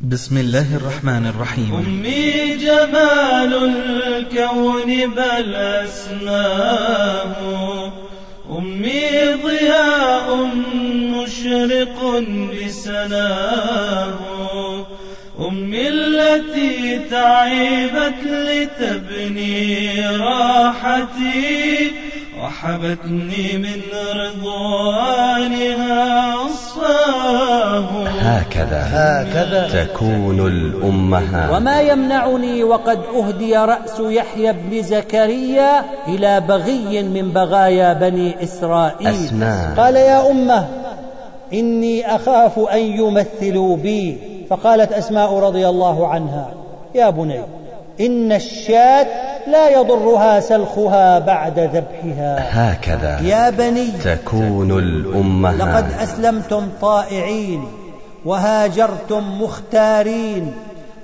بسم الله الرحمن الرحيم. أمي جمال الكون بل أسماه أمي ضياء مشرق بسناه أمي التي تعبت لتبني راحتي. وحبتني من رضوانها الصاه هكذا هكذا. تكون الأمهات وما يمنعني وقد أهدي رأس يحيى بن زكريا إلى بغي من بغايا بني إسرائيل. أسماء. قال يا أمة إني أخاف أن يمثلوا بي. فقالت أسماء رضي الله عنها يا بني إن الشاة لا يضرها سلخها بعد ذبحها. هكذا يا بني تكون الأمهات لقد أسلمتم طائعين وهاجرتم مختارين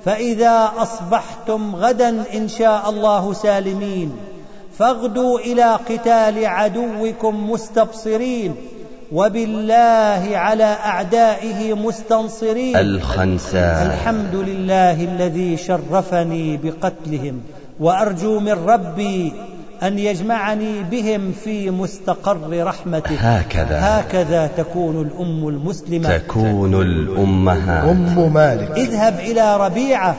فإذا أصبحتم غدا إن شاء الله سالمين. فاغدوا إلى قتال عدوكم مستبصرين وبالله على أعدائه مستنصرين. الخنساء. الحمد لله الذي شرفني بقتلهم. وأرجو من ربي أن يجمعني بهم في مستقر رحمته. هكذا. هكذا تكون الأم المسلمة. تكون الأمهات أم مالك. اذهب إلى ربيعة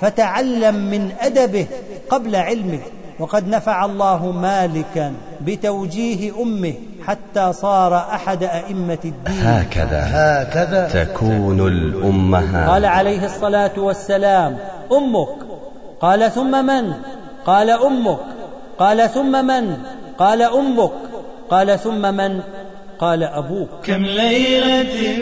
فتعلم من أدبه قبل علمه وقد نفع الله مالكا بتوجيه أمه حتى صار أحد أئمة الدين. هكذا. هكذا. تكون الأمهات قال عليه الصلاة والسلام أمك قال ثم من؟ قال أمك. قال ثم من؟ قال أمك. قال ثم من؟ قال أبوك. كم ليلة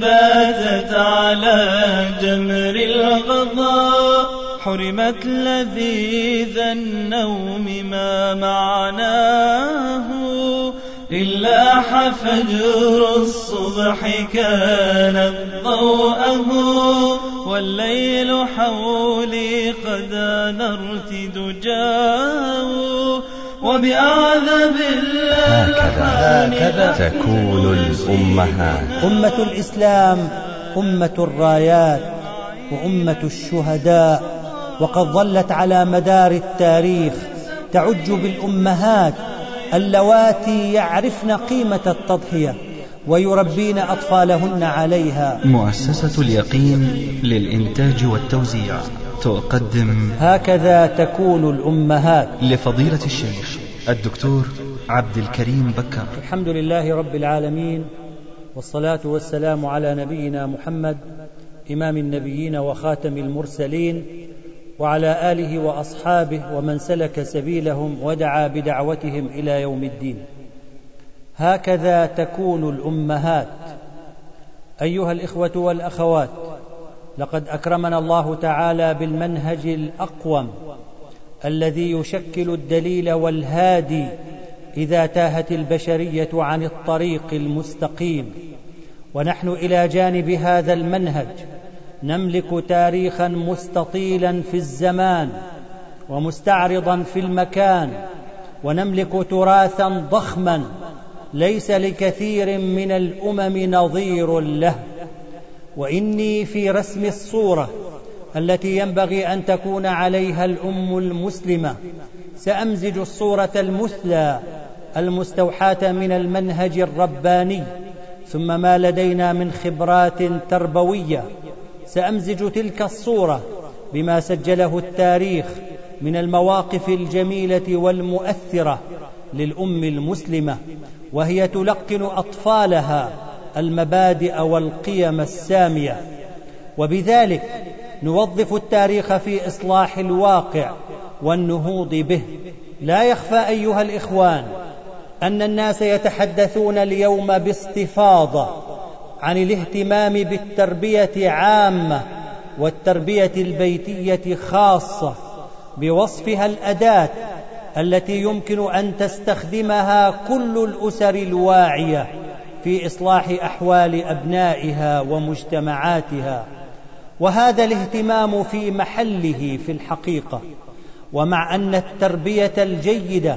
باتت على جمر الغضاء حرمت لذيذ النوم ما معناه. إلا فجر الصبح كانت ضوءه والليل حولي قد أنرت دجاه وبأعذب هكذا الألحان تكون الأمهات أمة الإسلام أمة الرايات وأمة الشهداء. وقد ظلت على مدار التاريخ تعج بالأمهات اللواتي يعرفن قيمة التضحية ويربين أطفالهن عليها. مؤسسة اليقين للإنتاج والتوزيع تقدم هكذا تكون الأمهات. لفضيلة الشيخ الدكتور عبد الكريم بكر. الحمد لله رب العالمين والصلاة والسلام على نبينا محمد إمام النبيين وخاتم المرسلين وعلى آله وأصحابه ومن سلك سبيلهم ودعا بدعوتهم إلى يوم الدين. هكذا تكون الأمهات. أيها الإخوة والأخوات لقد أكرمنا الله تعالى بالمنهج الأقوم الذي يشكل الدليل والهادي إذا تاهت البشرية عن الطريق المستقيم. ونحن إلى جانب هذا المنهج نملك تاريخا مستطيلا في الزمان ومستعرضا في المكان ونملك تراثا ضخما ليس لكثير من الأمم نظير له. وإني في رسم الصورة التي ينبغي أن تكون عليها الأم المسلمة سأمزج الصورة المثلى المستوحاة من المنهج الرباني ثم ما لدينا من خبرات تربوية سأمزج تلك الصورة بما سجله التاريخ من المواقف الجميلة والمؤثرة للأم المسلمة وهي تلقن أطفالها المبادئ والقيم السامية. وبذلك نوظف التاريخ في إصلاح الواقع والنهوض به. لا يخفى أيها الإخوان أن الناس يتحدثون اليوم باستفاضة عن الاهتمام بالتربية عامة والتربية البيتية خاصة بوصفها الأداة التي يمكن أن تستخدمها كل الأسر الواعية في إصلاح أحوال أبنائها ومجتمعاتها. وهذا الاهتمام في محله في الحقيقة. ومع أن التربية الجيدة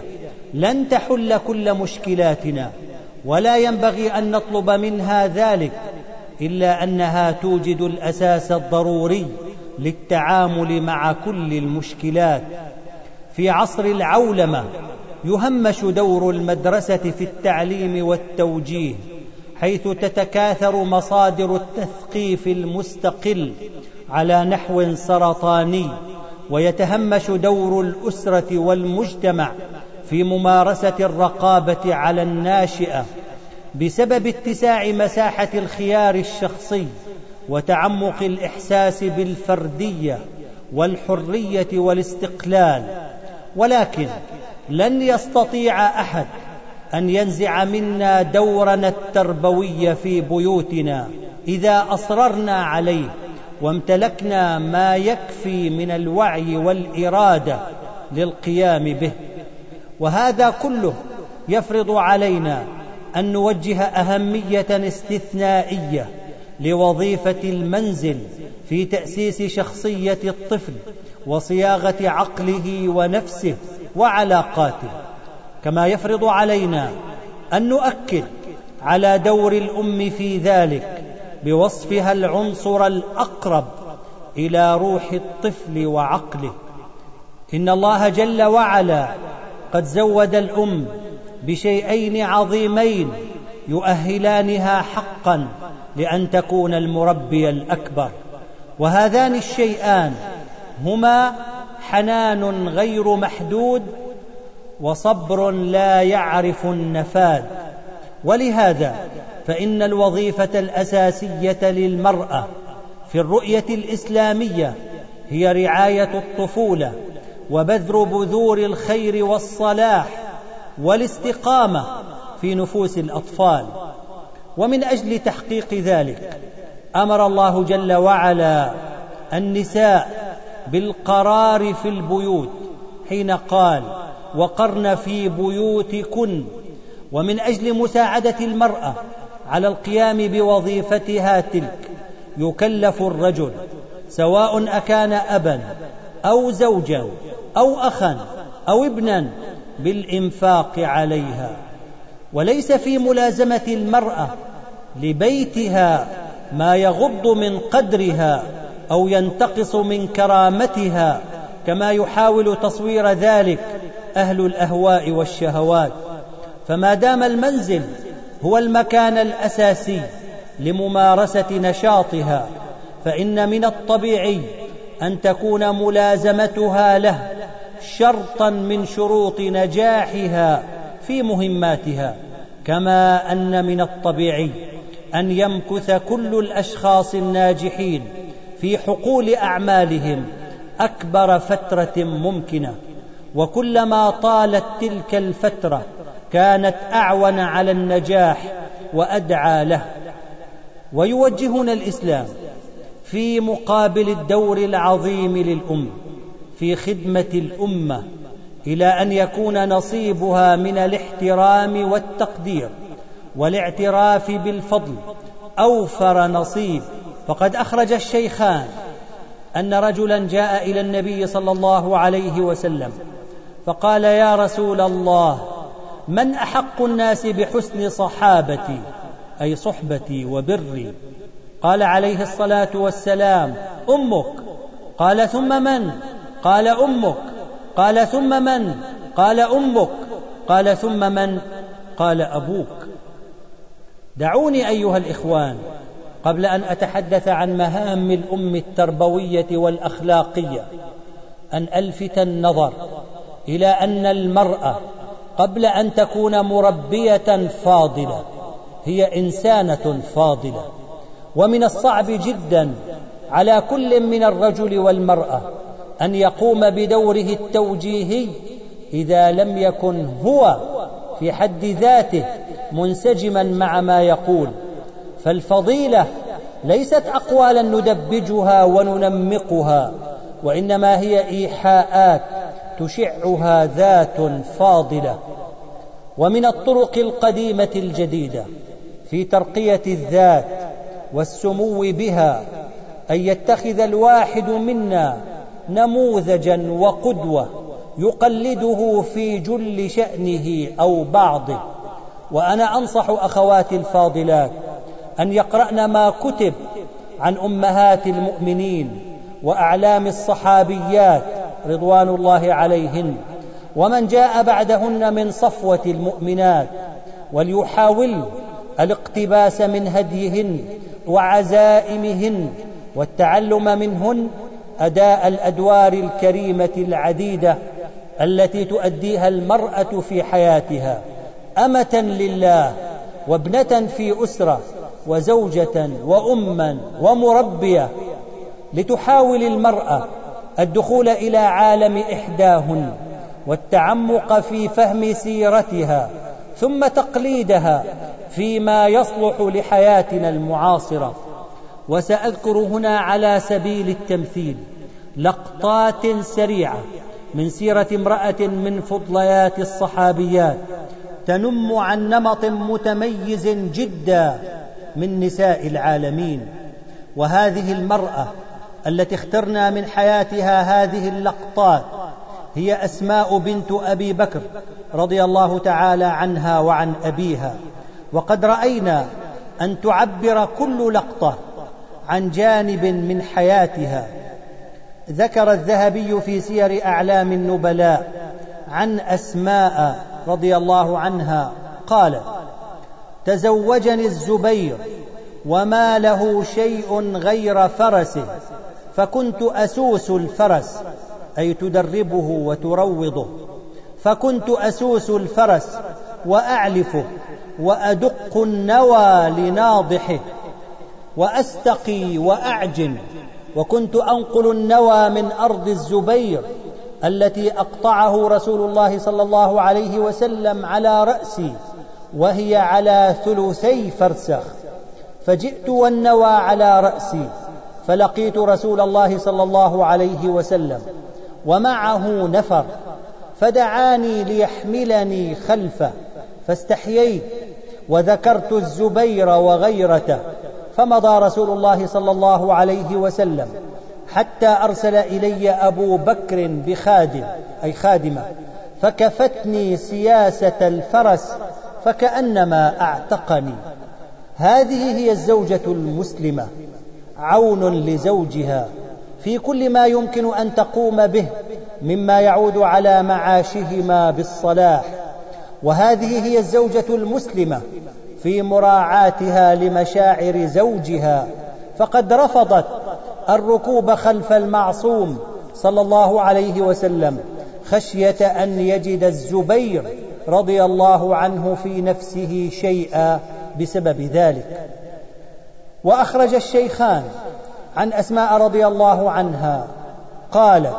لن تحل كل مشكلاتنا ولا ينبغي أن نطلب منها ذلك إلا أنها توجد الأساس الضروري للتعامل مع كل المشكلات. في عصر العولمة يهمش دور المدرسة في التعليم والتوجيه حيث تتكاثر مصادر التثقيف المستقل على نحو سرطاني ويتهمش دور الأسرة والمجتمع في ممارسة الرقابة على الناشئة بسبب اتساع مساحة الخيار الشخصي وتعمق الإحساس بالفردية والحرية والاستقلال ولكن لن يستطيع أحد أن ينزع منا دورنا التربوي في بيوتنا إذا أصررنا عليه وامتلكنا ما يكفي من الوعي والإرادة للقيام به. وهذا كله يفرض علينا أن نوجه أهمية استثنائية لوظيفة المنزل في تأسيس شخصية الطفل وصياغة عقله ونفسه وعلاقاته. كما يفرض علينا أن نؤكد على دور الأم في ذلك بوصفها العنصر الأقرب إلى روح الطفل وعقله. إن الله جل وعلا قد زود الأم بشيئين عظيمين يؤهلانها حقا لأن تكون المربي الأكبر. وهذان الشيئان هما حنان غير محدود وصبر لا يعرف النفاد ولهذا فإن الوظيفة الأساسية للمرأة في الرؤية الإسلامية هي رعاية الطفولة وبذر بذور الخير والصلاح والاستقامة في نفوس الأطفال. ومن أجل تحقيق ذلك أمر الله جل وعلا النساء بالقرار في البيوت حين قال وقرن في بيوتكن ومن أجل مساعدة المرأة على القيام بوظيفتها تلك يكلف الرجل سواء أكان ابا أو زوجا أو أخا أو ابنا بالإنفاق عليها وليس في ملازمة المرأة لبيتها ما يغض من قدرها أو ينتقص من كرامتها كما يحاول تصوير ذلك أهل الأهواء والشهوات. فما دام المنزل هو المكان الأساسي لممارسة نشاطها فإن من الطبيعي أن تكون ملازمتها له شرطا من شروط نجاحها في مهماتها كما أن من الطبيعي أن يمكث كل الأشخاص الناجحين في حقول أعمالهم أكبر فترة ممكنة. وكلما طالت تلك الفترة كانت أعون على النجاح وأدعى له. ويوجهنا الإسلام في مقابل الدور العظيم للام في خدمة الأمة إلى أن يكون نصيبها من الاحترام والتقدير والاعتراف بالفضل. أوفر نصيب. فقد أخرج الشيخان أن رجلا جاء إلى النبي صلى الله عليه وسلم فقال يا رسول الله من أحق الناس بحسن صحابتي؟ أي صحبتي وبري؟ قال عليه الصلاة والسلام أمك. قال ثم من؟ قال أمك. قال ثم من؟ قال أمك. قال ثم من؟ قال أبوك. دعوني أيها الإخوان قبل أن أتحدث عن مهام الأم التربوية والأخلاقية أن ألفت النظر إلى أن المرأة قبل أن تكون مربية فاضلة هي إنسانة فاضلة. ومن الصعب جدا على كل من الرجل والمرأة أن يقوم بدوره التوجيهي إذا لم يكن هو في حد ذاته منسجما مع ما يقول. فالفضيلة ليست أقوالا ندبجها وننمقها وإنما هي إيحاءات تشعها ذات فاضلة. ومن الطرق القديمة الجديدة في ترقية الذات والسمو بها أن يتخذ الواحد منا نموذجا وقدوة يقلده في جل شأنه أو بعضه. وأنا أنصح أخواتي الفاضلات أن يقرأن ما كتب عن أمهات المؤمنين وأعلام الصحابيات رضوان الله عليهن ومن جاء بعدهن من صفوة المؤمنات وليحاول الاقتباس من هديهن وعزائمهن والتعلم منهن أداء الأدوار الكريمة العديدة التي تؤديها المرأة في حياتها أمة لله وابنة في أسرة وزوجة وأما ومربية لتحاول المرأة الدخول إلى عالم إحداهن والتعمق في فهم سيرتها ثم تقليدها فيما يصلح لحياتنا المعاصرة. وسأذكر هنا على سبيل التمثيل لقطات سريعة من سيرة امرأة من فضليات الصحابيات تنم عن نمط متميز جدا من نساء العالمين. وهذه المرأة التي اخترنا من حياتها هذه اللقطات هي أسماء بنت أبي بكر رضي الله تعالى عنها وعن أبيها. وقد رأينا أن تعبر كل لقطة عن جانب من حياتها. ذكر الذهبي في سير أعلام النبلاء عن أسماء رضي الله عنها قال تزوجني الزبير وما له شيء غير فرسه فكنت أسوس الفرس أي تدربه وتروضه. فكنت أسوس الفرس وأعلفه وأدق النوى لناضحه وأستقي وأعجن. وكنت أنقل النوى من أرض الزبير التي أقطعه رسول الله صلى الله عليه وسلم على رأسي وهي على ثلثي فرسخ. فجئت والنوى على رأسي فلقيت رسول الله صلى الله عليه وسلم. ومعه نفر فدعاني ليحملني خلفه فاستحييت وذكرت الزبير وغيرته فمضى رسول الله صلى الله عليه وسلم حتى أرسل إلي أبو بكر بخادم أي خادمة فكفتني سياسة الفرس فكأنما أعتقني. هذه هي الزوجة المسلمة عون لزوجها. في كل ما يمكن أن تقوم به مما يعود على معاشهما بالصلاح. وهذه هي الزوجة المسلمة في مراعاتها لمشاعر زوجها. فقد رفضت الركوب خلف المعصوم صلى الله عليه وسلم خشية أن يجد الزبير رضي الله عنه في نفسه شيئا بسبب ذلك. وأخرج الشيخان عن أسماء رضي الله عنها قال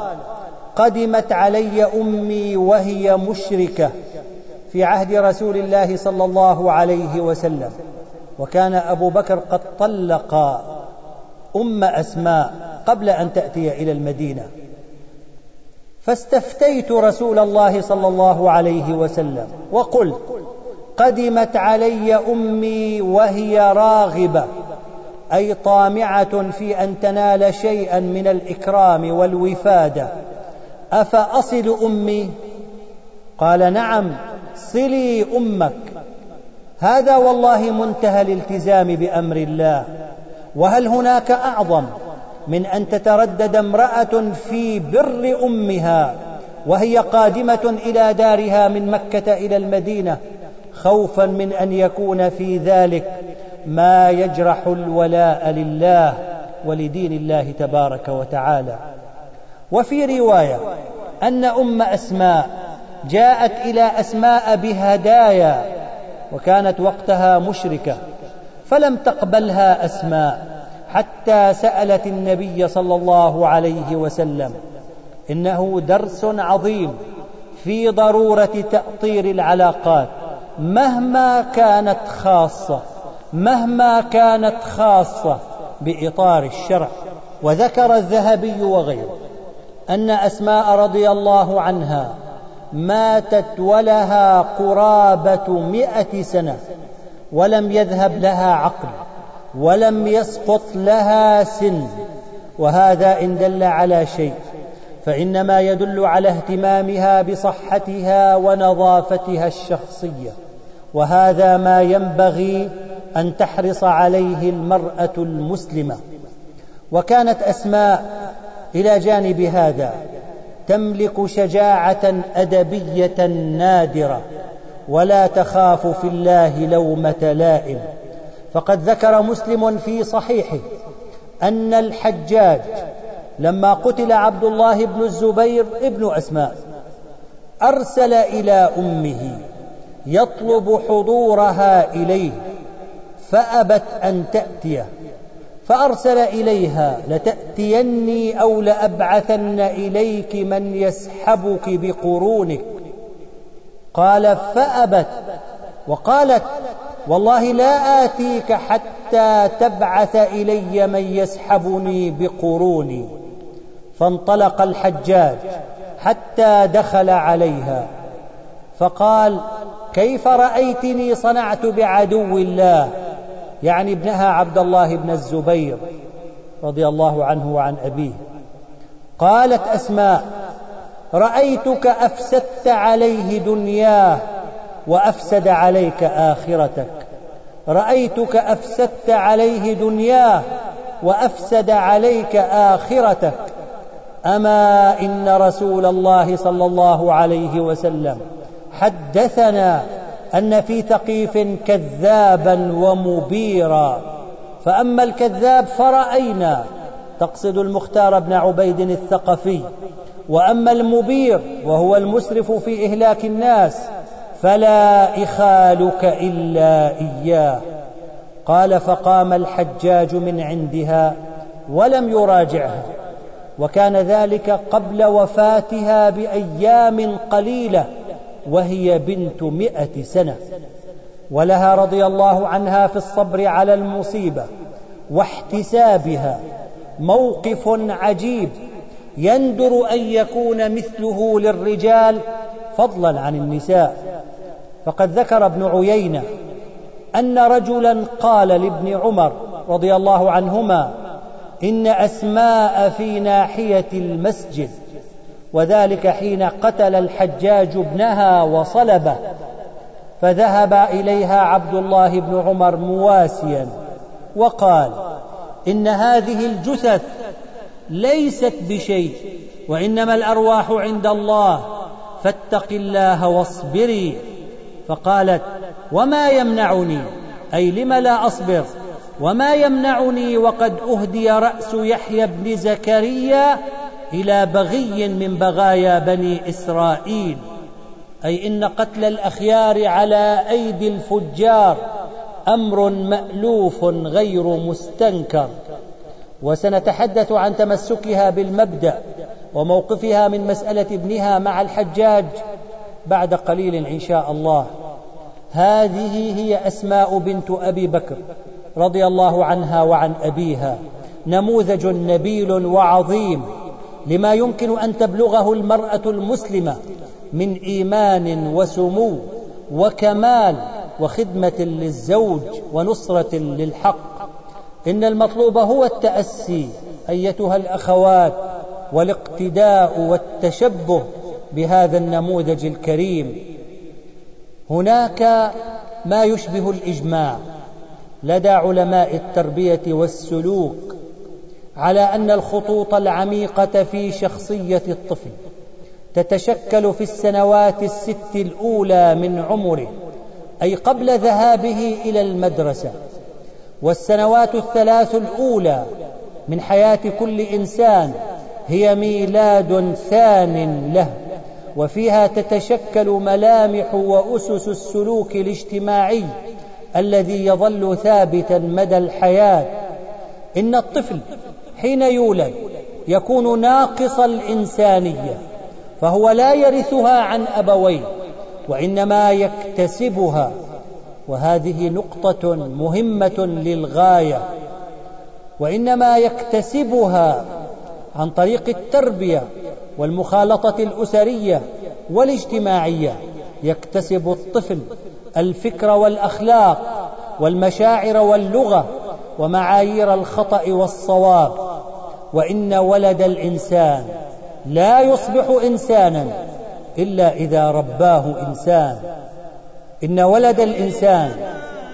قدمت علي أمي وهي مشركة في عهد رسول الله صلى الله عليه وسلم وكان أبو بكر قد طلق أم أسماء قبل أن تأتي إلى المدينة. فاستفتيت رسول الله صلى الله عليه وسلم وقلت قدمت علي أمي وهي راغبة. أي طامعة في أن تنال شيئا من الإكرام والوفادة. أفأصل أمي؟ قال نعم صلي أمك. هذا والله منتهى الالتزام بأمر الله. وهل هناك أعظم من أن تتردد امرأة في بر أمها وهي قادمة إلى دارها من مكة إلى المدينة خوفا من أن يكون في ذلك ما يجرح الولاء لله ولدين الله تبارك وتعالى. وفي رواية أن أم أسماء جاءت إلى أسماء بهدايا وكانت وقتها مشركة فلم تقبلها أسماء حتى سألت النبي صلى الله عليه وسلم. إنه درس عظيم في ضرورة تأطير العلاقات مهما كانت خاصة. مهما كانت خاصة بإطار الشرع وذكر الذهبي وغيره أن أسماء رضي الله عنها ماتت ولها قرابة مئة سنة ولم يذهب لها عقل ولم يسقط لها سن وهذا إن دل على شيء فإنما يدل على اهتمامها بصحتها ونظافتها الشخصية وهذا ما ينبغي أن تحرص عليه المرأة المسلمة. وكانت أسماء إلى جانب هذا تملك شجاعة أدبية نادرة ولا تخاف في الله لومة لائم. فقد ذكر مسلم في صحيحه أن الحجاج لما قتل عبد الله بن الزبير ابن أسماء أرسل إلى أمه يطلب حضورها إليه. فأبت أن تأتيه فأرسل إليها لتأتيني أو لأبعثن إليك من يسحبك بقرونك. قال فأبت. وقالت والله لا آتيك حتى تبعث إلي من يسحبني بقروني. فانطلق الحجاج حتى دخل عليها. فقال كيف رأيتني صنعت بعدو الله؟ يعني ابنها عبد الله بن الزبير رضي الله عنه وعن أبيه. قالت أسماء رأيتك أفسدت عليه دنياه وأفسد عليك آخرتك. رأيتك أفسدت عليه دنياه وأفسد عليك آخرتك. أما إن رسول الله صلى الله عليه وسلم حدثنا أن في ثقيف كذابا ومبيرا. فأما الكذاب فرأينا تقصد المختار بن عبيد الثقفي. وأما المبير وهو المسرف في إهلاك الناس فلا إخالك إلا إياه. قال فقام الحجاج من عندها ولم يراجعها وكان ذلك قبل وفاتها بأيام قليلة. وهي بنت مئة سنة ولها رضي الله عنها في الصبر على المصيبة واحتسابها موقف عجيب يندر أن يكون مثله للرجال فضلا عن النساء. فقد ذكر ابن عيينة أن رجلا قال لابن عمر رضي الله عنهما إن أسماء في ناحية المسجد وذلك حين قتل الحجاج ابنها وصلبه فذهب إليها عبد الله بن عمر مواسيا وقال إن هذه الجثث ليست بشيء وإنما الأرواح عند الله فاتق الله واصبري. فقالت وما يمنعني؟ أي لم لا أصبر؟ وما يمنعني وقد أهدي رأس يحيى بن زكريا إلى بغي من بغايا بني إسرائيل. أي إن قتل الأخيار على أيدي الفجار أمر مألوف غير مستنكر. وسنتحدث عن تمسكها بالمبدأ وموقفها من مسألة ابنها مع الحجاج بعد قليل إن شاء الله. هذه هي أسماء بنت أبي بكر رضي الله عنها وعن أبيها. نموذج نبيل وعظيم. لما يمكن أن تبلغه المرأة المسلمة من إيمان وسمو وكمال وخدمة للزوج ونصرة للحق. إن المطلوب هو التأسي أيتها الأخوات والاقتداء والتشبه بهذا النموذج الكريم. هناك ما يشبه الإجماع لدى علماء التربية والسلوك على أن الخطوط العميقة في شخصية الطفل تتشكل في السنوات الست الأولى من عمره أي قبل ذهابه إلى المدرسة. والسنوات الثلاث الأولى من حياة كل إنسان هي ميلاد ثان له وفيها تتشكل ملامح وأسس السلوك الاجتماعي الذي يظل ثابتا مدى الحياة. إن الطفل حين يولد يكون ناقص الإنسانية فهو لا يرثها عن أبويه وإنما يكتسبها. وهذه نقطة مهمة للغاية وإنما يكتسبها عن طريق التربية والمخالطة الأسرية والاجتماعية. يكتسب الطفل الفكر والأخلاق والمشاعر واللغة ومعايير الخطأ والصواب. وإن ولد الإنسان لا يصبح إنسانا إلا إذا رباه إنسان. إن ولد الإنسان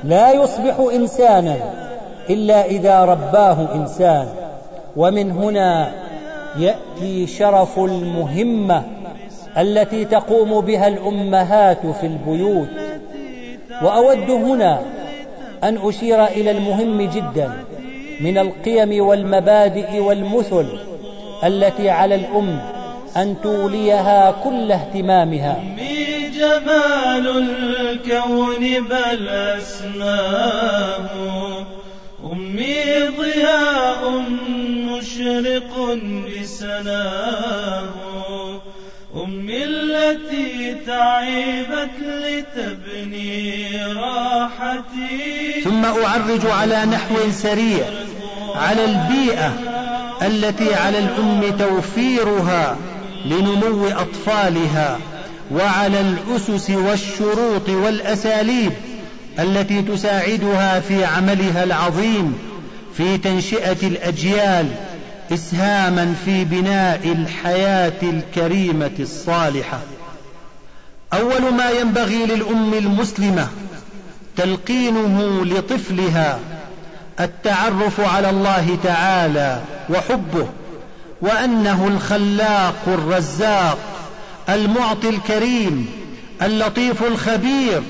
لا يصبح إنسانا إلا إذا رباه إنسان. ومن هنا يأتي شرف المهمة التي تقوم بها الأمهات في البيوت. وأود هنا أن أشير إلى المهم جدا. من القيم والمبادئ والمثل التي على الأم أن توليها كل اهتمامها. أمي جمال الكون بل أسماه أمي ضياء مشرق بسناه أمي التي تعبت لتبني راحتي. ثم أعرج على نحو سريع. على البيئة التي على الأم توفيرها لنمو أطفالها وعلى الأسس والشروط والأساليب التي تساعدها في عملها العظيم في تنشئة الأجيال إسهاما في بناء الحياة الكريمة الصالحة. أول ما ينبغي للأم المسلمة تلقينه لطفلها التعرف على الله تعالى وحبه وأنه الخلاق الرزاق المعطي الكريم اللطيف الخبير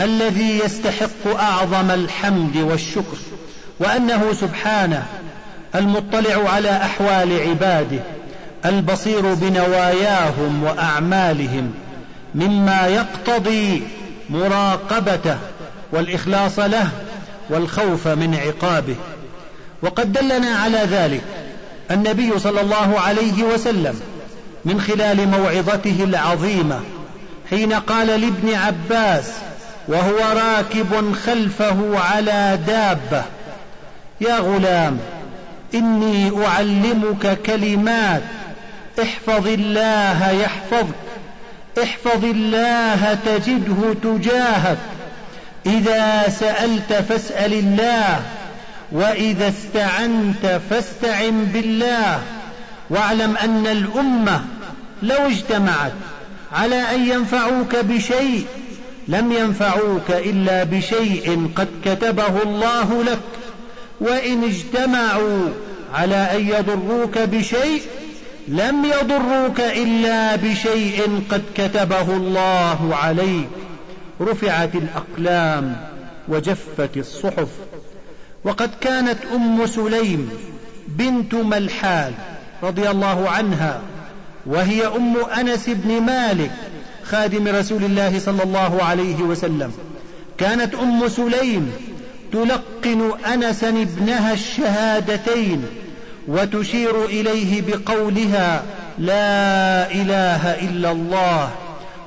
الذي يستحق أعظم الحمد والشكر وأنه سبحانه المطلع على أحوال عباده البصير بنواياهم وأعمالهم مما يقتضي مراقبته والإخلاص له والخوف من عقابه. وقد دلنا على ذلك النبي صلى الله عليه وسلم من خلال موعظته العظيمة حين قال لابن عباس وهو راكب خلفه على دابة يا غلام إني أعلمك كلمات احفظ الله يحفظك احفظ الله تجده تجاهك. إذا سألت فاسأل الله وإذا استعنت فاستعن بالله. واعلم أن الأمة لو اجتمعت على أن ينفعوك بشيء لم ينفعوك إلا بشيء قد كتبه الله لك. وإن اجتمعوا على أن يضروك بشيء لم يضروك إلا بشيء قد كتبه الله عليك. رفعت الأقلام وجفت الصحف. وقد كانت أم سليم بنت ملحال رضي الله عنها وهي أم أنس بن مالك خادم رسول الله صلى الله عليه وسلم. كانت أم سليم تلقن أنسا ابنها الشهادتين وتشير إليه بقولها لا إله إلا الله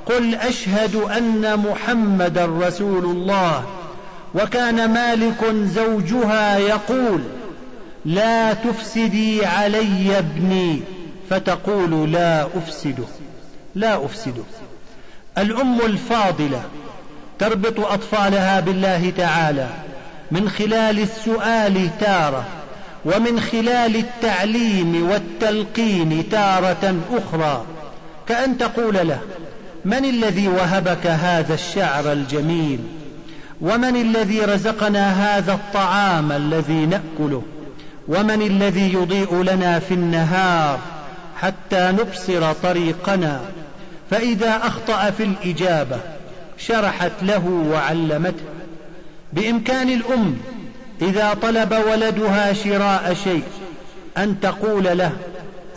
قل أشهد أن محمدا رسول الله وكان مالك زوجها يقول لا تفسدي علي ابني فتقول لا أفسده لا أفسده الأم الفاضلة تربط أطفالها بالله تعالى من خلال السؤال تارة ومن خلال التعليم والتلقين تارة أخرى كأن تقول له من الذي وهبك هذا الشعر الجميل ومن الذي رزقنا هذا الطعام الذي نأكله ومن الذي يضيء لنا في النهار حتى نبصر طريقنا فإذا أخطأ في الإجابة شرحت له وعلمته بإمكان الأم إذا طلب ولدها شراء شيء أن تقول له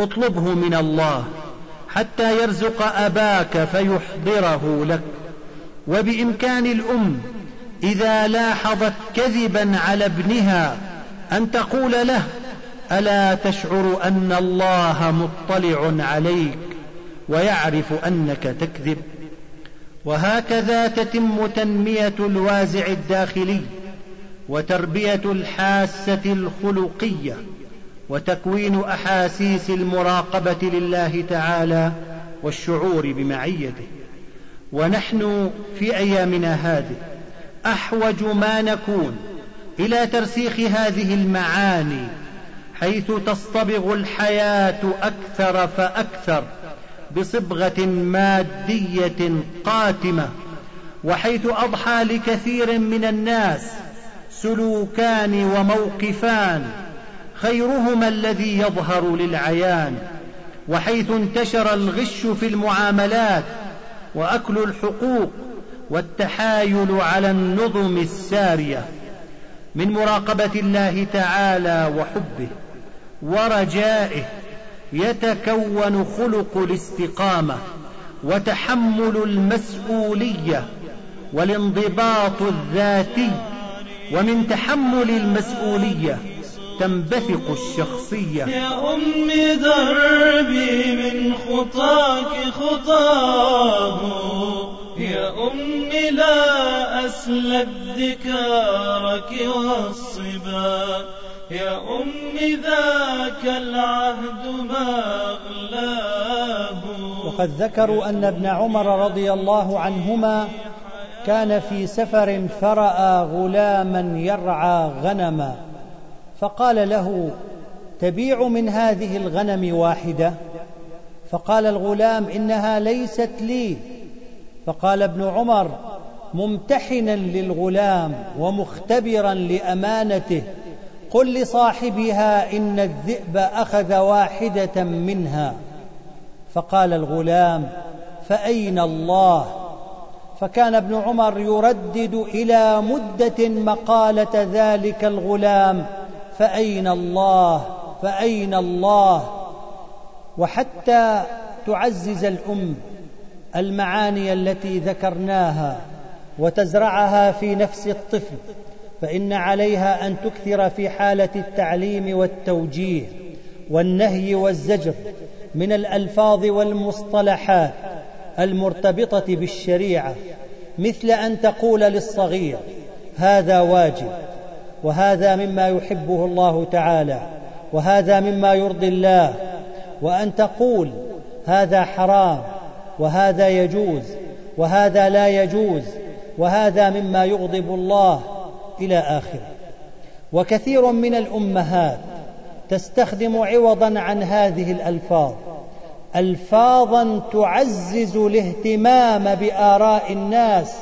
اطلبه من الله حتى يرزق أباك فيحضره لك. وبإمكان الأم إذا لاحظت كذبا على ابنها أن تقول له ألا تشعر أن الله مطلع عليك ويعرف أنك تكذب. وهكذا تتم تنمية الوازع الداخلي وتربية الحاسة الخلقية. وتكوين أحاسيس المراقبة لله تعالى والشعور بمعيته. ونحن في أيامنا هذه أحوج ما نكون إلى ترسيخ هذه المعاني حيث تصطبغ الحياة أكثر فأكثر بصبغة مادية قاتمة وحيث أضحى لكثير من الناس سلوكان وموقفان خيرهما الذي يظهر للعيان وحيث انتشر الغش في المعاملات وأكل الحقوق والتحايل على النظم السارية من مراقبة الله تعالى وحبه ورجائه يتكون خلق الاستقامة وتحمل المسؤولية والانضباط الذاتي ومن تحمل المسؤولية تنبثق الشخصية. يا أمي دربي من خطاك خطاه. يا أمي لا أسلك ذكارك والصبا يا أمي ذاك العهد ما أغلاه. وقد ذكروا أن ابن عمر رضي الله عنهما كان في سفر فرأى غلاما يرعى غنما. فقال له تبيع من هذه الغنم واحدة؟ فقال الغلام إنها ليست لي. فقال ابن عمر ممتحنا للغلام ومختبرا لأمانته قل لصاحبها إن الذئب أخذ واحدة منها. فقال الغلام فأين الله؟ فكان ابن عمر يردد إلى مدة مقالة ذلك الغلام فأين الله؟ فأين الله؟ وحتى تعزز الأم المعاني التي ذكرناها وتزرعها في نفس الطفل فإن عليها أن تكثر في حالة التعليم والتوجيه والنهي والزجر من الألفاظ والمصطلحات المرتبطة بالشريعة مثل أن تقول للصغير هذا واجب. وهذا مما يحبه الله تعالى وهذا مما يرضي الله وأن تقول هذا حرام وهذا يجوز وهذا لا يجوز وهذا مما يغضب الله إلى آخره. وكثير من الأمهات تستخدم عوضا عن هذه الألفاظ الفاظا تعزز الاهتمام بآراء الناس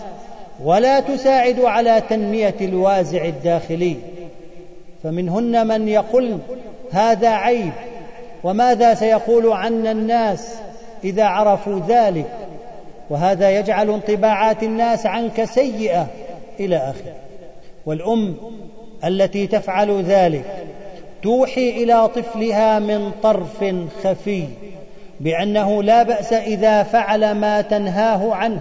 ولا تساعد على تنمية الوازع الداخلي. فمنهن من يقول هذا عيب وماذا سيقول عنا الناس إذا عرفوا ذلك؟ وهذا يجعل انطباعات الناس عنك سيئة إلى آخره. والأم التي تفعل ذلك توحي إلى طفلها من طرف خفي بأنه لا بأس إذا فعل ما تنهاه عنه.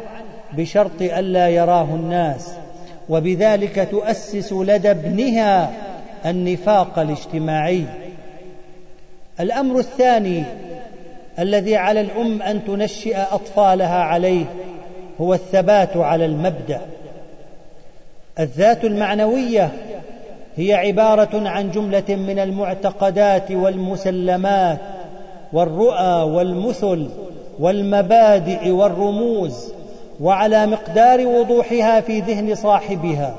بشرط الا يراه الناس وبذلك تؤسس لدى ابنها النفاق الاجتماعي. الأمر الثاني الذي على الأم أن تنشئ أطفالها عليه هو الثبات على المبدأ. الذات المعنوية هي عبارة عن جملة من المعتقدات والمسلمات والرؤى والمثل والمبادئ والرموز. وعلى مقدار وضوحها في ذهن صاحبها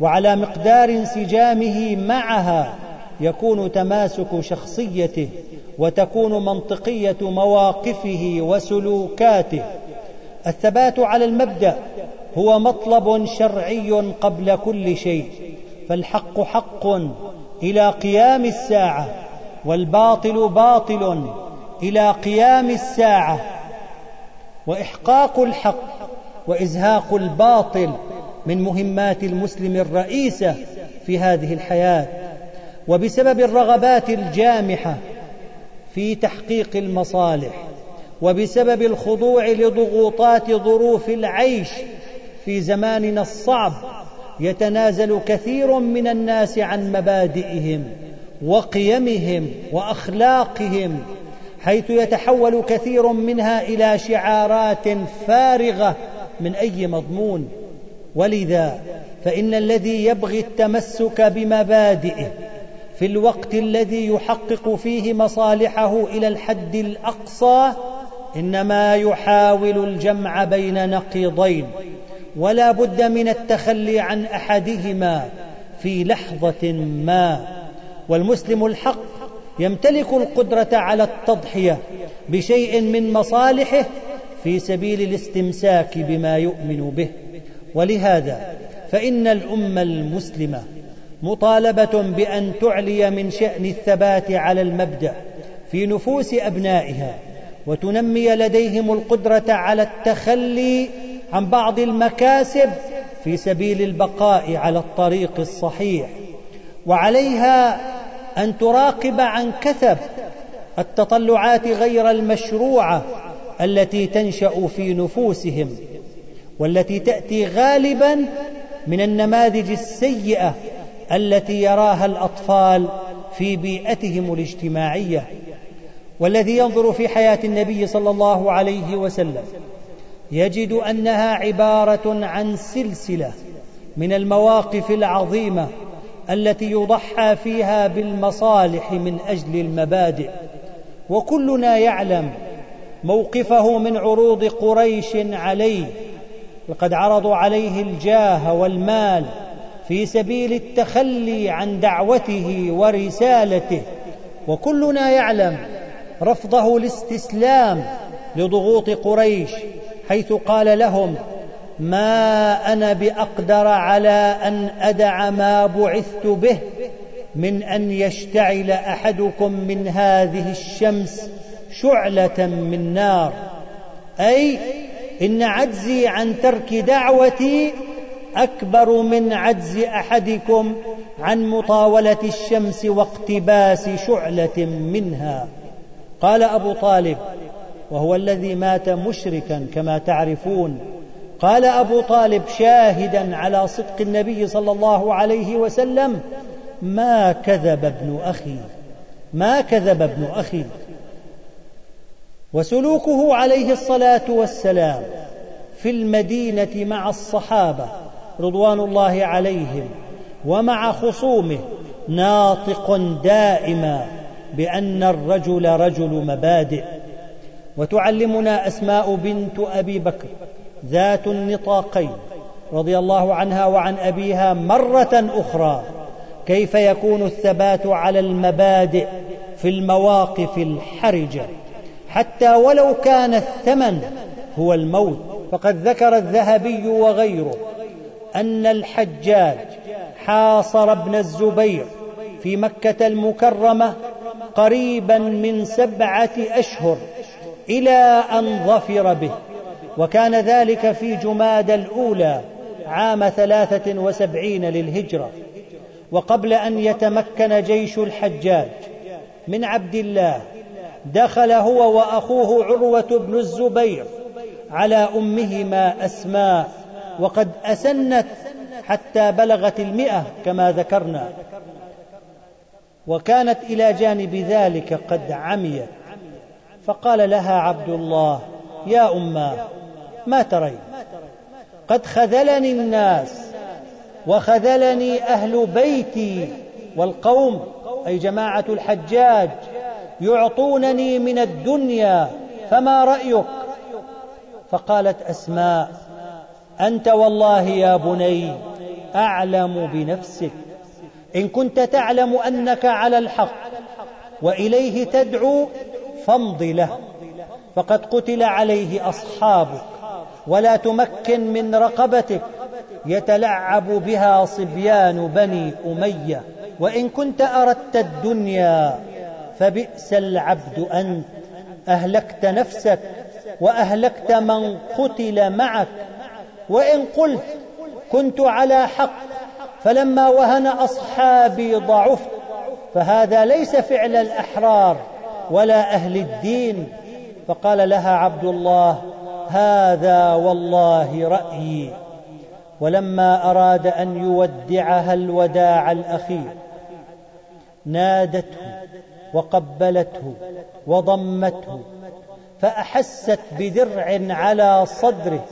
وعلى مقدار انسجامه معها يكون تماسك شخصيته وتكون منطقية مواقفه وسلوكاته. الثبات على المبدأ هو مطلب شرعي قبل كل شيء فالحق حق إلى قيام الساعة والباطل باطل إلى قيام الساعة. وإحقاق الحق وإزهاق الباطل من مهمات المسلم الرئيسة في هذه الحياة وبسبب الرغبات الجامحة في تحقيق المصالح وبسبب الخضوع لضغوطات ظروف العيش في زماننا الصعب يتنازل كثير من الناس عن مبادئهم وقيمهم وأخلاقهم حيث يتحول كثير منها إلى شعارات فارغة من أي مضمون؟ ولذا فإن الذي يبغي التمسك بمبادئه في الوقت الذي يحقق فيه مصالحه إلى الحد الأقصى إنما يحاول الجمع بين نقيضين ولا بد من التخلي عن أحدهما في لحظة ما. والمسلم الحق يمتلك القدرة على التضحية بشيء من مصالحه في سبيل الاستمساك بما يؤمن به. ولهذا فإن الأمة المسلمة مطالبة بأن تعلي من شأن الثبات على المبدأ في نفوس أبنائها وتنمي لديهم القدرة على التخلي عن بعض المكاسب في سبيل البقاء على الطريق الصحيح. وعليها أن تراقب عن كثب التطلعات غير المشروعة التي تنشأ في نفوسهم والتي تأتي غالبا من النماذج السيئة التي يراها الأطفال في بيئتهم الاجتماعية والذي ينظر في حياة النبي صلى الله عليه وسلم يجد أنها عبارة عن سلسلة من المواقف العظيمة التي يضحى فيها بالمصالح من أجل المبادئ وكلنا يعلم موقفه من عروض قريش عليه. لقد عرضوا عليه الجاه والمال في سبيل التخلي عن دعوته ورسالته. وكلنا يعلم رفضه الاستسلام لضغوط قريش حيث قال لهم ما أنا بأقدر على أن أدع ما بعثت به من أن يشتعل أحدكم من هذه الشمس شعلة من نار. أي إن عجزي عن ترك دعوتي أكبر من عجز أحدكم عن مطاولة الشمس واقتباس شعلة منها. قال أبو طالب وهو الذي مات مشركا كما تعرفون. قال أبو طالب شاهدا على صدق النبي صلى الله عليه وسلم ما كذب ابن أخي. ما كذب ابن أخي. وسلوكه عليه الصلاة والسلام في المدينة مع الصحابة رضوان الله عليهم ومع خصومه ناطق دائما بأن الرجل رجل مبادئ. وتعلمنا أسماء بنت أبي بكر ذات النطاقين رضي الله عنها وعن أبيها مرة أخرى كيف يكون الثبات على المبادئ في المواقف الحرجة. حتى ولو كان الثمن هو الموت فقد ذكر الذهبي وغيره أن الحجاج حاصر ابن الزبير في مكة المكرمة قريبا من سبعة أشهر إلى أن ظفر به وكان ذلك في جماد الأولى عام ثلاثة وسبعين للهجرة وقبل أن يتمكن جيش الحجاج من عبد الله دخل هو وأخوه عروة بن الزبير على أمهما أسماء وقد أسنت حتى بلغت المئة كما ذكرنا. وكانت إلى جانب ذلك قد عميت. فقال لها عبد الله يا اماه ما ترين؟ قد خذلني الناس وخذلني أهل بيتي والقوم أي جماعة الحجاج يعطونني من الدنيا فما رأيك؟ فقالت أسماء أنت والله يا بني أعلم بنفسك. إن كنت تعلم أنك على الحق وإليه تدعو فامض له. فقد قتل عليه أصحابك ولا تمكن من رقبتك. يتلعب بها صبيان بني أمية. وإن كنت أردت الدنيا فبئس العبد أنت. أهلكت نفسك وأهلكت من قتل معك. وإن قلت كنت على حق فلما وهن أصحابي ضعفت. فهذا ليس فعل الأحرار ولا أهل الدين. فقال لها عبد الله هذا والله رأيي. ولما أراد أن يودعها الوداع الأخير نادته وقبلته وضمته فأحست بدرع على صدره.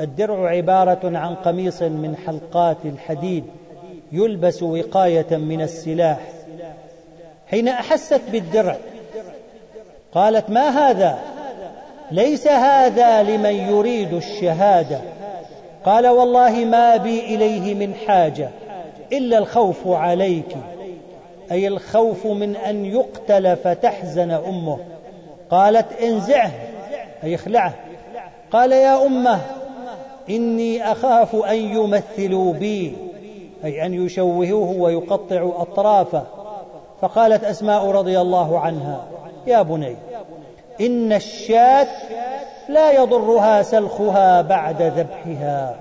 الدرع عبارة عن قميص من حلقات الحديد يلبس وقاية من السلاح. حين أحست بالدرع قالت ما هذا؟ ليس هذا لمن يريد الشهادة. قال والله ما بي إليه من حاجة إلا الخوف عليك. أي الخوف من أن يقتل فتحزن أمه. قالت انزعه أي اخلعه. قال يا أمه إني أخاف أن يمثلوا بي أي أن يشوهوه ويقطعوا أطرافه. فقالت أسماء رضي الله عنها يا بني إن الشاة لا يضرها سلخها بعد ذبحها.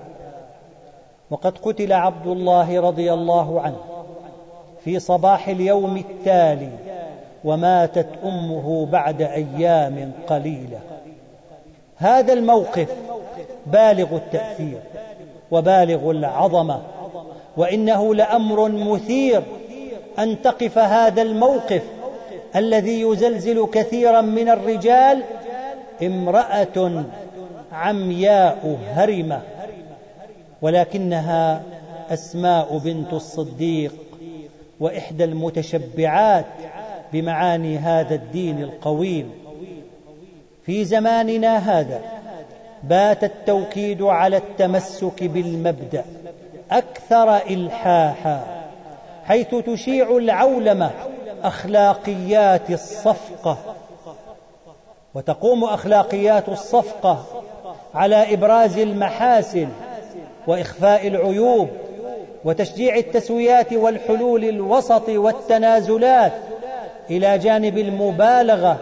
وقد قتل عبد الله رضي الله عنه. في صباح اليوم التالي وماتت أمه بعد أيام قليلة. هذا الموقف بالغ التأثير وبالغ العظمة وإنه لأمر مثير أن تقف هذا الموقف الذي يزلزل كثيرا من الرجال امرأة عمياء هرمة ولكنها أسماء بنت الصديق وإحدى المتشبعات بمعاني هذا الدين القويم. في زماننا هذا بات التوكيد على التمسك بالمبدأ أكثر إلحاحا حيث تشيع العولمة أخلاقيات الصفقة. وتقوم أخلاقيات الصفقة على إبراز المحاسن وإخفاء العيوب وتشجيع التسويات والحلول الوسط والتنازلات إلى جانب المبالغة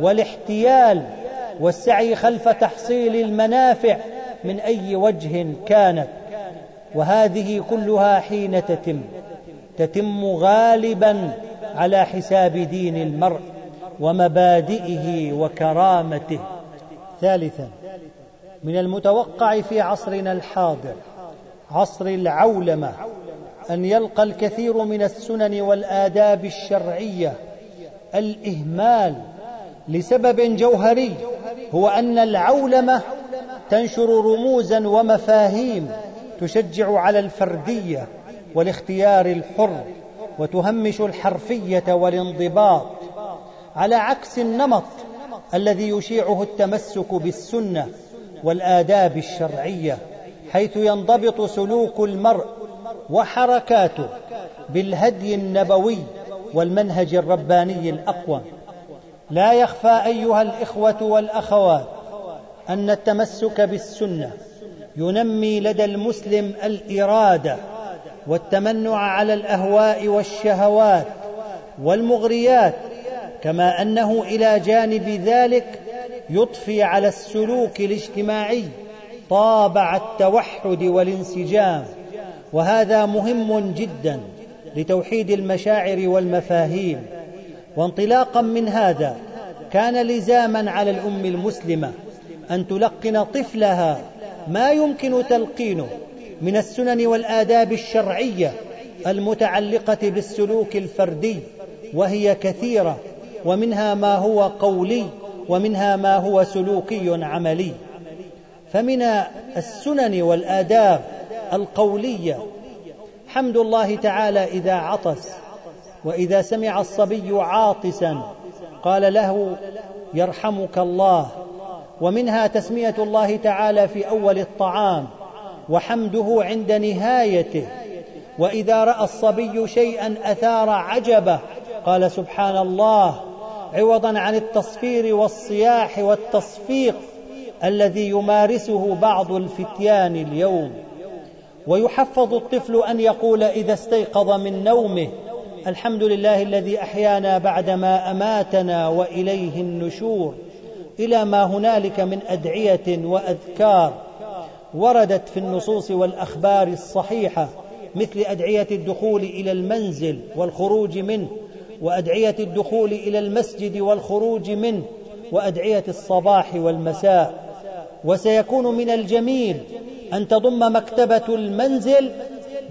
والاحتيال والسعي خلف تحصيل المنافع من أي وجه كانت. وهذه كلها حين تتم تتم غالبا على حساب دين المرء ومبادئه وكرامته. ثالثا من المتوقع في عصرنا الحاضر عصر العولمة أن يلقى الكثير من السنن والآداب الشرعية الإهمال لسبب جوهري هو أن العولمة تنشر رموزا ومفاهيم تشجع على الفردية والاختيار الحر وتهمش الحرفية والانضباط على عكس النمط الذي يشيعه التمسك بالسنة والآداب الشرعية. حيث ينضبط سلوك المرء وحركاته بالهدي النبوي والمنهج الرباني الأقوى. لا يخفى أيها الإخوة والأخوات أن التمسك بالسنة ينمي لدى المسلم الإرادة والتمنع على الأهواء والشهوات والمغريات كما أنه إلى جانب ذلك يضفي على السلوك الاجتماعي طابع التوحد والانسجام وهذا مهم جدا لتوحيد المشاعر والمفاهيم. وانطلاقا من هذا كان لزاما على الأم المسلمة أن تلقن طفلها ما يمكن تلقينه من السنن والآداب الشرعية المتعلقة بالسلوك الفردي وهي كثيرة ومنها ما هو قولي ومنها ما هو سلوكي عملي. فمن السنن والآداب القولية حمد الله تعالى إذا عطس وإذا سمع الصبي عاطسا قال له يرحمك الله. ومنها تسمية الله تعالى في أول الطعام وحمده عند نهايته. وإذا رأى الصبي شيئا أثار عجبه قال سبحان الله. عوضا عن التصفير والصياح والتصفيق الذي يمارسه بعض الفتيان اليوم ويحفظ الطفل أن يقول إذا استيقظ من نومه الحمد لله الذي أحيانا بعدما أماتنا وإليه النشور إلى ما هنالك من أدعية وأذكار وردت في النصوص والأخبار الصحيحة مثل أدعية الدخول إلى المنزل والخروج منه وأدعية الدخول إلى المسجد والخروج منه وأدعية الصباح والمساء. وسيكون من الجميل أن تضم مكتبة المنزل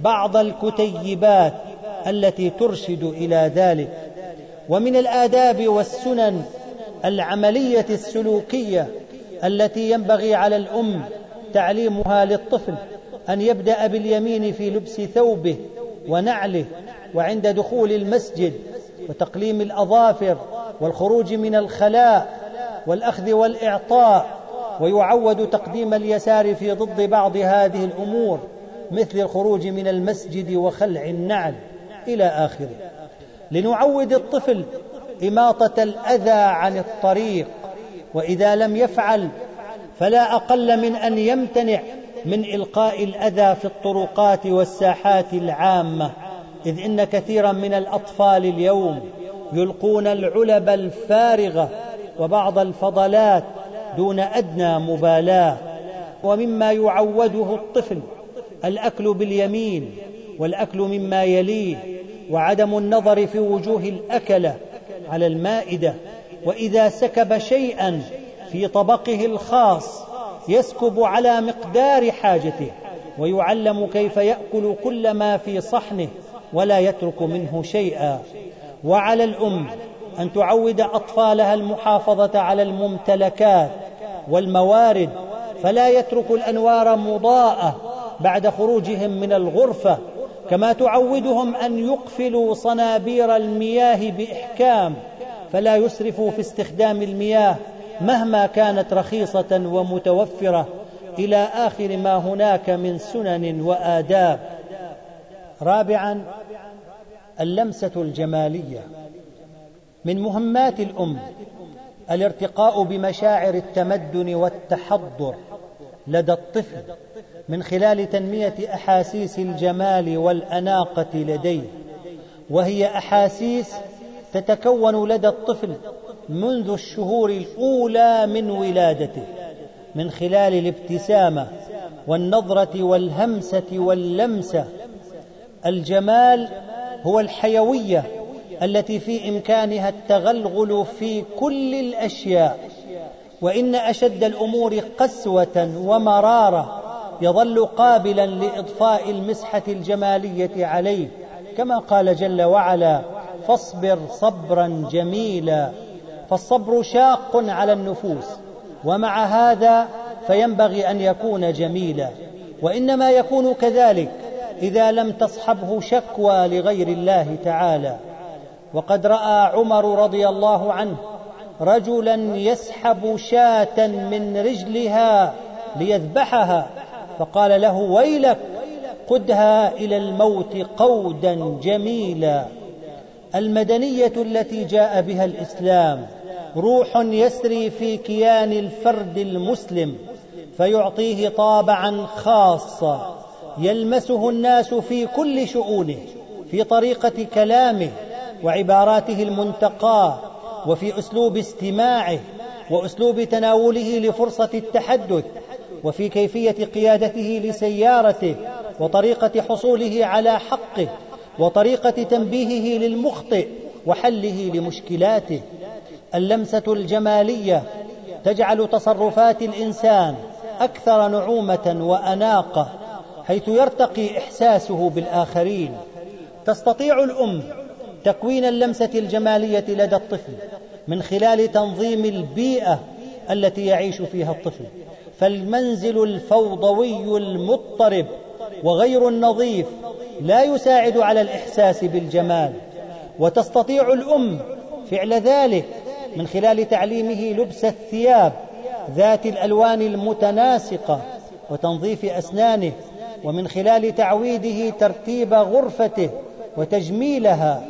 بعض الكتيبات التي ترشد إلى ذلك. ومن الآداب والسنن العملية السلوكية التي ينبغي على الأم تعليمها للطفل أن يبدأ باليمين في لبس ثوبه ونعله وعند دخول المسجد وتقليم الأظافر والخروج من الخلاء والأخذ والإعطاء ويعود تقديم اليسار في ضد بعض هذه الأمور مثل الخروج من المسجد وخلع النعل إلى آخره. لنعود الطفل إماطة الأذى عن الطريق وإذا لم يفعل فلا أقل من أن يمتنع من إلقاء الأذى في الطرقات والساحات العامة إذ إن كثيرا من الأطفال اليوم يلقون العلب الفارغة وبعض الفضلات دون أدنى مبالاة ومما يعوده الطفل الأكل باليمين والأكل مما يليه وعدم النظر في وجوه الأكلة على المائدة وإذا سكب شيئا في طبقه الخاص يسكب على مقدار حاجته ويعلم كيف يأكل كل ما في صحنه ولا يترك منه شيئا. وعلى الأم أن تعود أطفالها المحافظة على الممتلكات والموارد فلا يترك الأنوار مضاءة بعد خروجهم من الغرفة كما تعودهم أن يقفلوا صنابير المياه بإحكام فلا يسرفوا في استخدام المياه مهما كانت رخيصة ومتوفرة إلى آخر ما هناك من سنن وآداب. رابعا اللمسة الجمالية. من مهمات الأم الارتقاء بمشاعر التمدن والتحضر لدى الطفل من خلال تنمية أحاسيس الجمال والأناقة لديه. وهي أحاسيس تتكون لدى الطفل منذ الشهور الأولى من ولادته من خلال الابتسامة والنظرة والهمسة واللمسة. الجمال هو الحيوية التي في إمكانها التغلغل في كل الأشياء وإن أشد الأمور قسوة ومرارة يظل قابلا لإضفاء المسحة الجمالية عليه كما قال جل وعلا فاصبر صبرا جميلا فالصبر شاق على النفوس ومع هذا فينبغي أن يكون جميلا وإنما يكون كذلك إذا لم تصحبه شكوى لغير الله تعالى. وقد رأى عمر رضي الله عنه رجلا يسحب شاة من رجلها ليذبحها فقال له ويلك قدها إلى الموت قودا جميلا. المدنية التي جاء بها الإسلام روح يسري في كيان الفرد المسلم فيعطيه طابعا خاصا يلمسه الناس في كل شؤونه في طريقة كلامه وعباراته المنتقاه وفي أسلوب استماعه وأسلوب تناوله لفرصة التحدث وفي كيفية قيادته لسيارته وطريقة حصوله على حقه وطريقة تنبيهه للمخطئ وحله لمشكلاته. اللمسة الجمالية تجعل تصرفات الإنسان أكثر نعومة وأناقة حيث يرتقي إحساسه بالآخرين. تستطيع الأم تكوين اللمسة الجمالية لدى الطفل من خلال تنظيم البيئة التي يعيش فيها الطفل. فالمنزل الفوضوي المضطرب وغير النظيف لا يساعد على الإحساس بالجمال وتستطيع الأم فعل ذلك من خلال تعليمه لبس الثياب ذات الألوان المتناسقة وتنظيف أسنانه ومن خلال تعويده ترتيب غرفته وتجميلها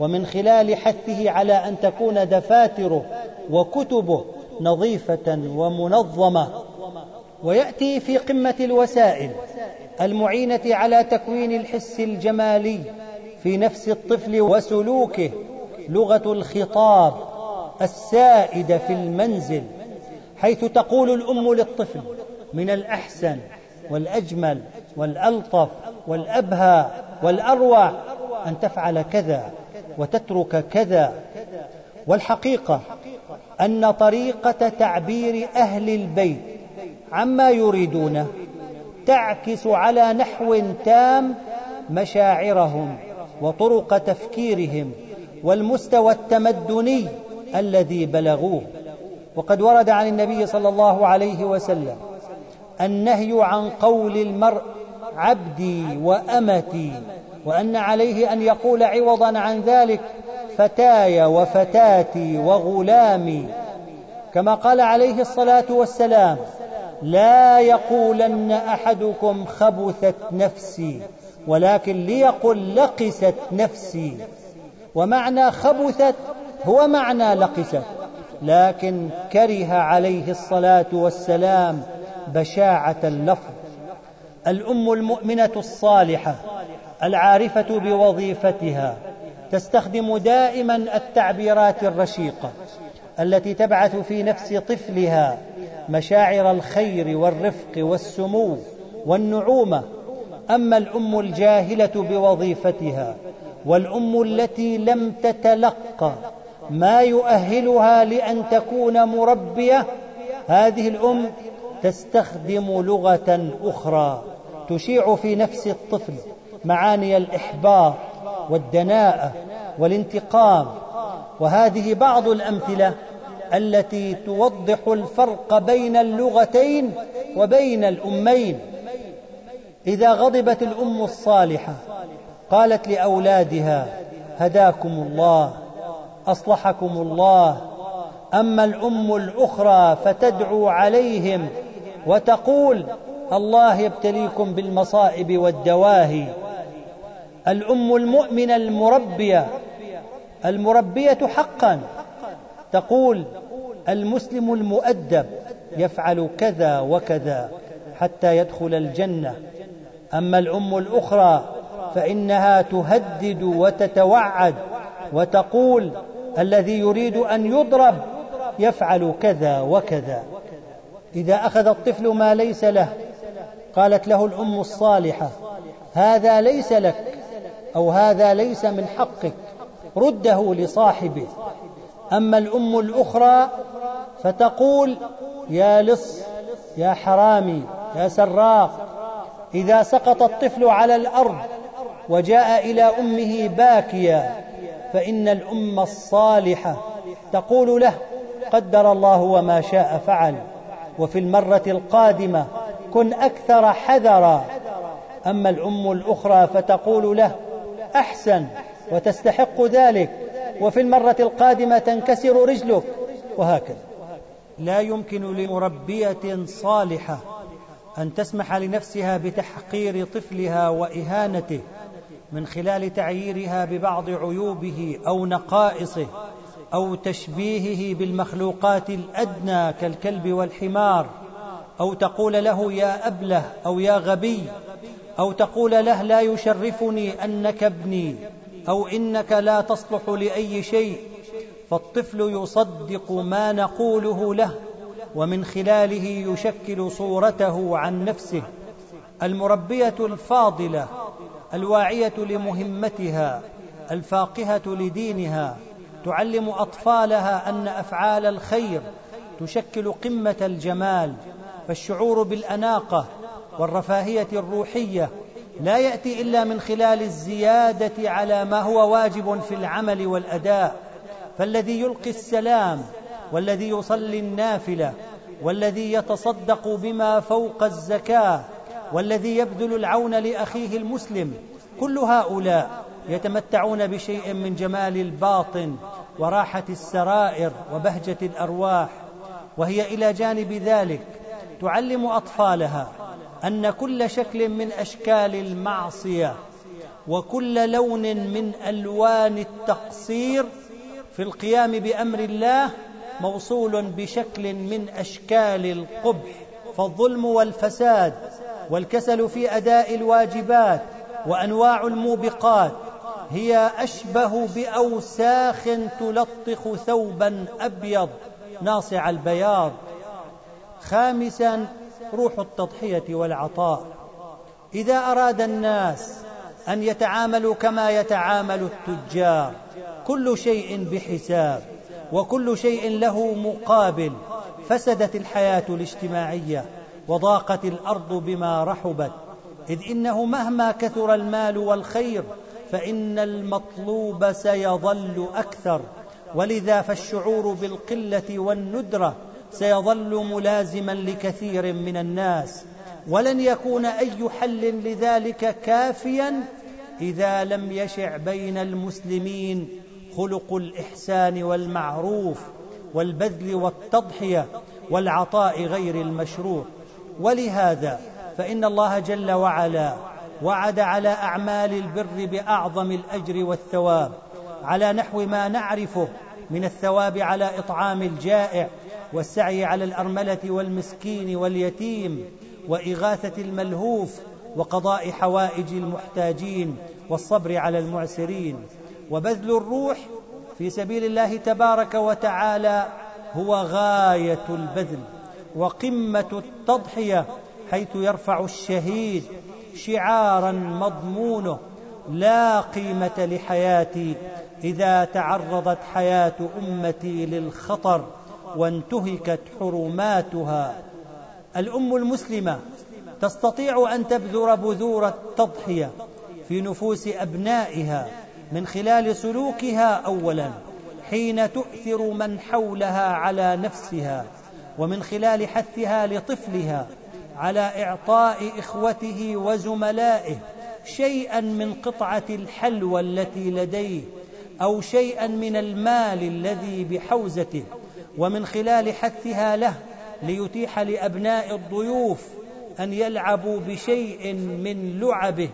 ومن خلال حثه على أن تكون دفاتره وكتبه نظيفة ومنظمة. ويأتي في قمة الوسائل المعينة على تكوين الحس الجمالي في نفس الطفل وسلوكه لغة الخطاب السائدة في المنزل حيث تقول الأم للطفل من الأحسن والأجمل والألطف والأبهى والأروع أن تفعل كذا وتترك كذا. والحقيقة أن طريقة تعبير أهل البيت عما يريدونه تعكس على نحو تام مشاعرهم وطرق تفكيرهم والمستوى التمدني الذي بلغوه. وقد ورد عن النبي صلى الله عليه وسلم النهي عن قول المرء عبدي وأمتي وأن عليه أن يقول عوضا عن ذلك فتاي وفتاتي وغلامي. كما قال عليه الصلاة والسلام لا يقولن أحدكم خبثت نفسي ولكن ليقل لقست نفسي. ومعنى خبثت هو معنى لقست لكن كره عليه الصلاة والسلام بشاعة اللفظ. الأم المؤمنة الصالحة العارفة بوظيفتها تستخدم دائما التعبيرات الرشيقة التي تبعث في نفس طفلها مشاعر الخير والرفق والسمو والنعومة. أما الأم الجاهلة بوظيفتها والأم التي لم تتلقى ما يؤهلها لأن تكون مربية هذه الأم تستخدم لغة أخرى تشيع في نفس الطفل. معاني الإحباط والدناءة والانتقام. وهذه بعض الأمثلة التي توضح الفرق بين اللغتين وبين الأمين. إذا غضبت الأم الصالحة قالت لأولادها هداكم الله أصلحكم الله. أما الأم الأخرى فتدعو عليهم وتقول الله يبتليكم بالمصائب والدواهي الأم المؤمنة المربية. المربية حقا. تقول المسلم المؤدب يفعل كذا وكذا حتى يدخل الجنة. أما الأم الأخرى فإنها تهدد وتتوعد وتقول الذي يريد أن يضرب يفعل كذا وكذا. إذا أخذ الطفل ما ليس له قالت له الأم الصالحة هذا ليس لك. أو هذا ليس من حقك رده لصاحبه. أما الأم الأخرى فتقول يا لص يا حرامي يا سراق إذا سقط الطفل على الأرض وجاء إلى أمه باكيا فإن الأم الصالحة تقول له قدر الله وما شاء فعل وفي المرة القادمة كن أكثر حذرا. أما الأم الأخرى فتقول له أحسن وتستحق ذلك. وفي المرة القادمة تنكسر رجلك. وهكذا. لا يمكن لمربية صالحة أن تسمح لنفسها بتحقير طفلها وإهانته من خلال تعييرها ببعض عيوبه أو نقائصه أو تشبيهه بالمخلوقات الأدنى كالكلب والحمار أو تقول له يا أبلة أو يا غبي أو تقول له لا يشرفني أنك ابني أو إنك لا تصلح لأي شيء فالطفل يصدق ما نقوله له ومن خلاله يشكل صورته عن نفسه المربية الفاضلة الواعية لمهمتها الفاقهة لدينها تعلم أطفالها أن أفعال الخير تشكل قمة الجمال فالشعور بالأناقة والرفاهية الروحية لا يأتي إلا من خلال الزيادة على ما هو واجب في العمل والأداء. فالذي يلقي السلام والذي يصلي النافلة والذي يتصدق بما فوق الزكاة والذي يبذل العون لأخيه المسلم كل هؤلاء يتمتعون بشيء من جمال الباطن وراحة السرائر وبهجة الأرواح. وهي إلى جانب ذلك تعلم أطفالها أن كل شكل من أشكال المعصية وكل لون من ألوان التقصير في القيام بأمر الله موصول بشكل من أشكال القبح فالظلم والفساد والكسل في أداء الواجبات وأنواع الموبقات هي أشبه بأوساخ تلطخ ثوبا أبيض ناصع البياض. خامسا روح التضحية والعطاء. إذا أراد الناس أن يتعاملوا كما يتعامل التجار كل شيء بحساب وكل شيء له مقابل فسدت الحياة الاجتماعية وضاقت الأرض بما رحبت. إذ إنه مهما كثر المال والخير فإن المطلوب سيظل أكثر. ولذا فالشعور بالقلة والندرة سيظل ملازما لكثير من الناس. ولن يكون أي حل لذلك كافيا إذا لم يشع بين المسلمين خلق الإحسان والمعروف والبذل والتضحية والعطاء غير المشروع. ولهذا فإن الله جل وعلا وعد على أعمال البر بأعظم الأجر والثواب على نحو ما نعرفه من الثواب على إطعام الجائع والسعي على الأرملة والمسكين واليتيم وإغاثة الملهوف وقضاء حوائج المحتاجين والصبر على المعسرين. وبذل الروح في سبيل الله تبارك وتعالى هو غاية البذل وقمة التضحية حيث يرفع الشهيد شعارا مضمونه لا قيمة لحياتي إذا تعرضت حياة أمتي للخطر. وانتهكت حرماتها. الأم المسلمة تستطيع أن تبذر بذور التضحية في نفوس أبنائها من خلال سلوكها اولا حين تؤثر من حولها على نفسها ومن خلال حثها لطفلها على إعطاء إخوته وزملائه شيئا من قطعة الحلوى التي لديه أو شيئا من المال الذي بحوزته. ومن خلال حثها له ليتيح لأبناء الضيوف أن يلعبوا بشيء من لعبه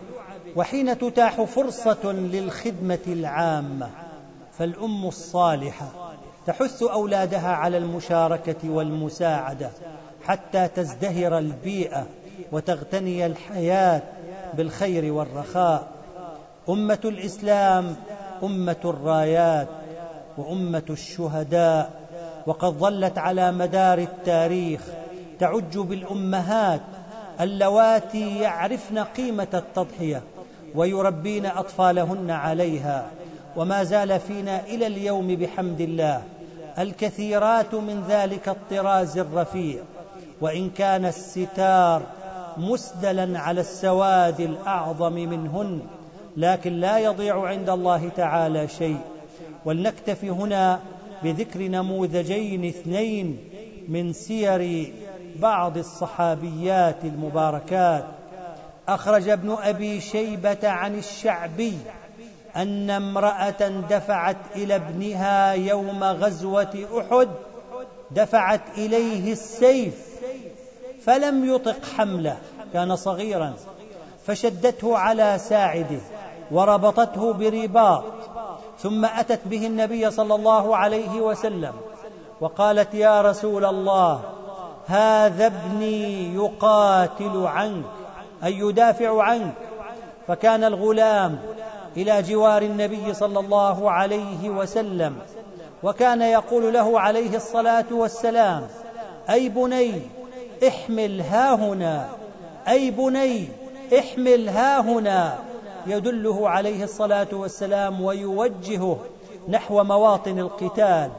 وحين تتاح فرصة للخدمة العامة. فالأم الصالحة تحث أولادها على المشاركة والمساعدة حتى تزدهر البيئة وتغتني الحياة بالخير والرخاء. أمة الإسلام أمة الرايات وأمة الشهداء. وقد ظلت على مدار التاريخ تعج بالأمهات اللواتي يعرفن قيمة التضحية ويربين أطفالهن عليها وما زال فينا إلى اليوم بحمد الله الكثيرات من ذلك الطراز الرفيع وإن كان الستار مسدلا على السواد الأعظم منهن لكن لا يضيع عند الله تعالى شيء ولنكتفي هنا بذكر نموذجين اثنين من سير بعض الصحابيات المباركات. أخرج ابن أبي شيبة عن الشعبي أن امرأة دفعت إلى ابنها يوم غزوة أحد دفعت إليه السيف فلم يطق حمله كان صغيرا فشدته على ساعده وربطته برباط ثم أتت به النبي صلى الله عليه وسلم وقالت يا رسول الله هذا ابني يقاتل عنك أي يدافع عنك. فكان الغلام إلى جوار النبي صلى الله عليه وسلم وكان يقول له عليه الصلاة والسلام أي بني احمل ها هنا أي بني احمل ها هنا. يدله عليه الصلاة والسلام ويوجهه نحو مواطن القتال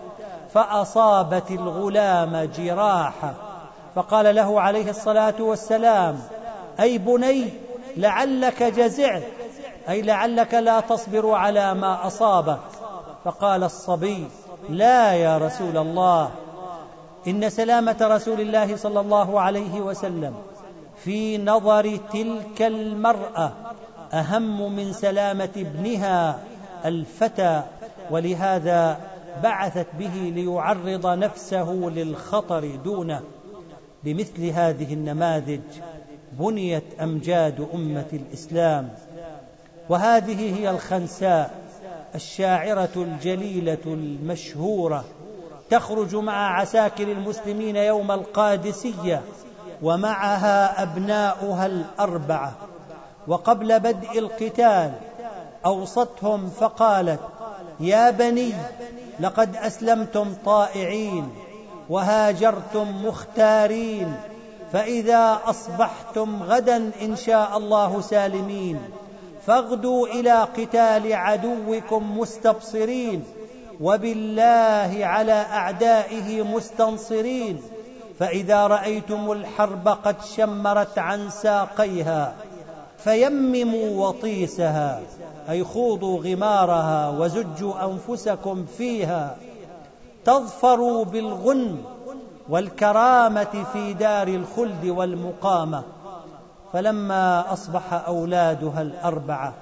فأصابت الغلام جراحة. فقال له عليه الصلاة والسلام أي بني لعلك جزعت أي لعلك لا تصبر على ما أصابك. فقال الصبي لا يا رسول الله إن سلامة رسول الله صلى الله عليه وسلم في نظر تلك المرأة أهم من سلامة ابنها الفتى ولهذا بعثت به ليعرض نفسه للخطر دونه. بمثل هذه النماذج بنيت أمجاد أمة الإسلام. وهذه هي الخنساء الشاعرة الجليلة المشهورة. تخرج مع عساكر المسلمين يوم القادسية ومعها أبناؤها الأربعة. وقبل بدء القتال أوصتهم فقالت يا بني لقد أسلمتم طائعين وهاجرتم مختارين فإذا أصبحتم غدا إن شاء الله سالمين فاغدوا إلى قتال عدوكم مستبصرين وبالله على أعدائه مستنصرين فإذا رأيتم الحرب قد شمرت عن ساقيها. فيمموا وطيسها أي خوضوا غمارها وزجوا أنفسكم فيها. تظفروا بالغنم والكرامة في دار الخلد والمقامة. فلما أصبح أولادها الأربعة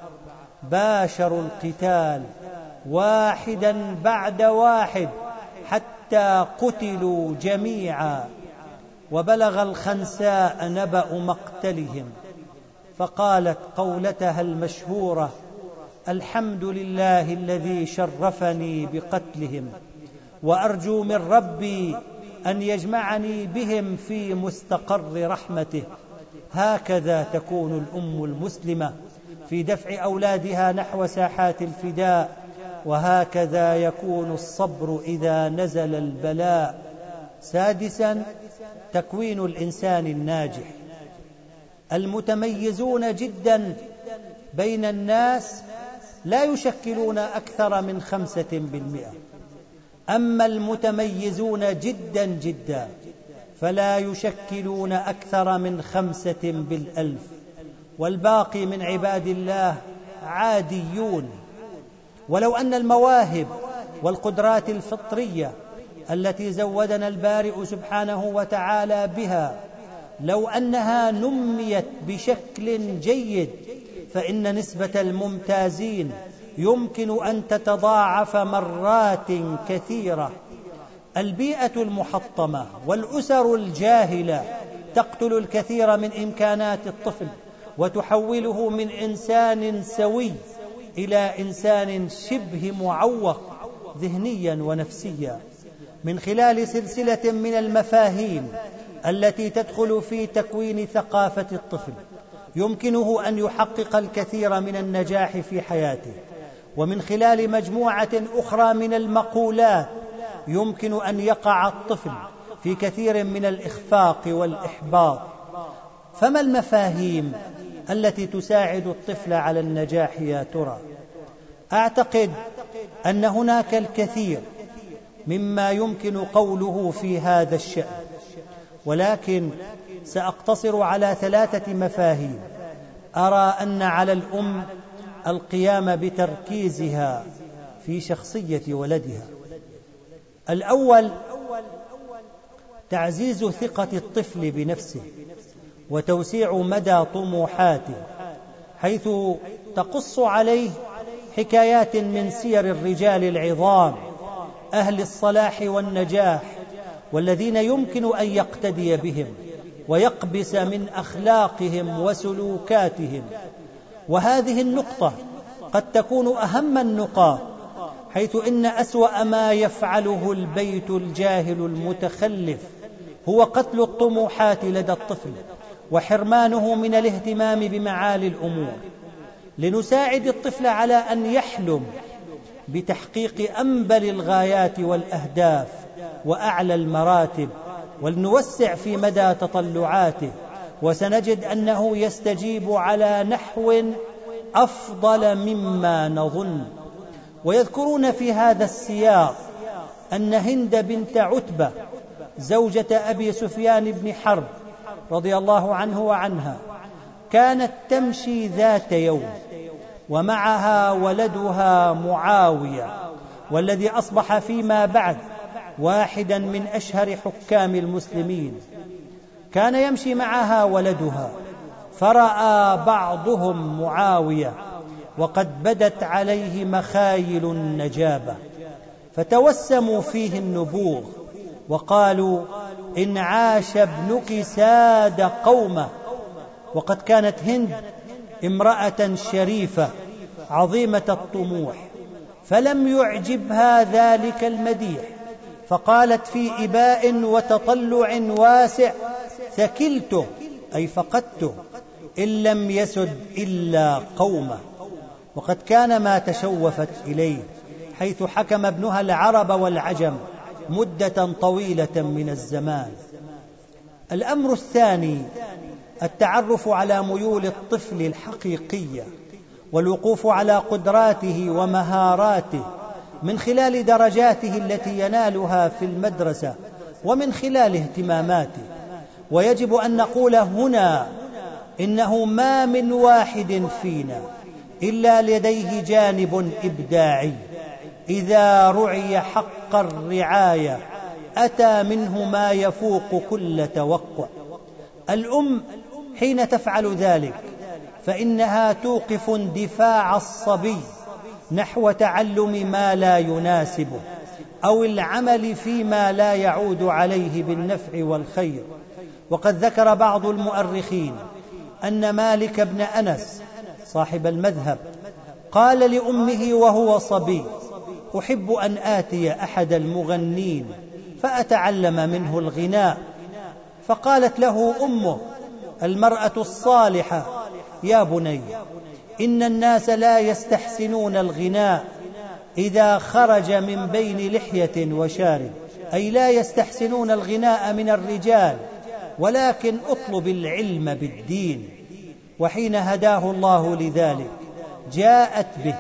باشروا القتال واحدا بعد واحد حتى قتلوا جميعا. وبلغ الخنساء نبأ مقتلهم. فقالت قولتها المشهورة الحمد لله الذي شرفني بقتلهم وأرجو من ربي أن يجمعني بهم في مستقر رحمته. هكذا تكون الأم المسلمة في دفع أولادها نحو ساحات الفداء وهكذا يكون الصبر إذا نزل البلاء. سادسا تكوين الإنسان الناجح. المتميزون جدا بين الناس لا يشكلون أكثر من خمسة بالمئة. أما المتميزون جدا جدا فلا يشكلون أكثر من خمسة بالألف. والباقي من عباد الله عاديون. ولو أن المواهب والقدرات الفطرية التي زودنا البارئ سبحانه وتعالى بها لو أنها نميت بشكل جيد فإن نسبة الممتازين يمكن أن تتضاعف مرات كثيرة. البيئة المحطمة والأسر الجاهلة تقتل الكثير من إمكانات الطفل وتحوله من إنسان سوي إلى إنسان شبه معوق ذهنيا ونفسيا. من خلال سلسلة من المفاهيم التي تدخل في تكوين ثقافة الطفل. يمكنه أن يحقق الكثير من النجاح في حياته. ومن خلال مجموعة أخرى من المقولات يمكن أن يقع الطفل في كثير من الإخفاق والإحباط. فما المفاهيم التي تساعد الطفل على النجاح يا ترى؟ أعتقد أن هناك الكثير مما يمكن قوله في هذا الشأن. ولكن سأقتصر على ثلاثة مفاهيم. أرى أن على الأم القيام بتركيزها في شخصية ولدها. الأول تعزيز ثقة الطفل بنفسه وتوسيع مدى طموحاته حيث تقص عليه حكايات من سير الرجال العظام أهل الصلاح والنجاح والذين يمكن أن يقتدي بهم ويقبس من أخلاقهم وسلوكاتهم. وهذه النقطة قد تكون أهم النقاط حيث إن أسوأ ما يفعله البيت الجاهل المتخلف هو قتل الطموحات لدى الطفل وحرمانه من الاهتمام بمعالي الأمور. لنساعد الطفل على أن يحلم بتحقيق أنبل الغايات والأهداف وأعلى المراتب ولنوسع في مدى تطلعاته وسنجد أنه يستجيب على نحو أفضل مما نظن. ويذكرون في هذا السياق أن هند بنت عتبة زوجة أبي سفيان بن حرب رضي الله عنه وعنها كانت تمشي ذات يوم ومعها ولدها معاوية والذي أصبح فيما بعد واحدا من أشهر حكام المسلمين. كان يمشي معها ولدها. فرأى بعضهم معاوية وقد بدت عليه مخايل النجابة. فتوسموا فيه النبوغ وقالوا إن عاش ابنك ساد قومه. وقد كانت هند امرأة شريفة عظيمة الطموح. فلم يعجبها ذلك المديح. فقالت في إباء وتطلع واسع ثكلته أي فقدته إن لم يسد إلا قومه. وقد كان ما تشوفت إليه حيث حكم ابنها العرب والعجم مدة طويلة من الزمان. الأمر الثاني التعرف على ميول الطفل الحقيقية والوقوف على قدراته ومهاراته. من خلال درجاته التي ينالها في المدرسة ومن خلال اهتماماته. ويجب أن نقول هنا إنه ما من واحد فينا إلا لديه جانب إبداعي. إذا رعي حق الرعاية أتى منه ما يفوق كل توقع. الأم حين تفعل ذلك فإنها توقف اندفاع الصبي نحو تعلم ما لا يناسبه أو العمل فيما لا يعود عليه بالنفع والخير. وقد ذكر بعض المؤرخين أن مالك بن أنس صاحب المذهب قال لأمه وهو صبي أحب أن آتي أحد المغنين فأتعلم منه الغناء. فقالت له أمه المرأة الصالحة يا بني إن الناس لا يستحسنون الغناء إذا خرج من بين لحية وشارب. أي لا يستحسنون الغناء من الرجال ولكن اطلب العلم بالدين. وحين هداه الله لذلك جاءت به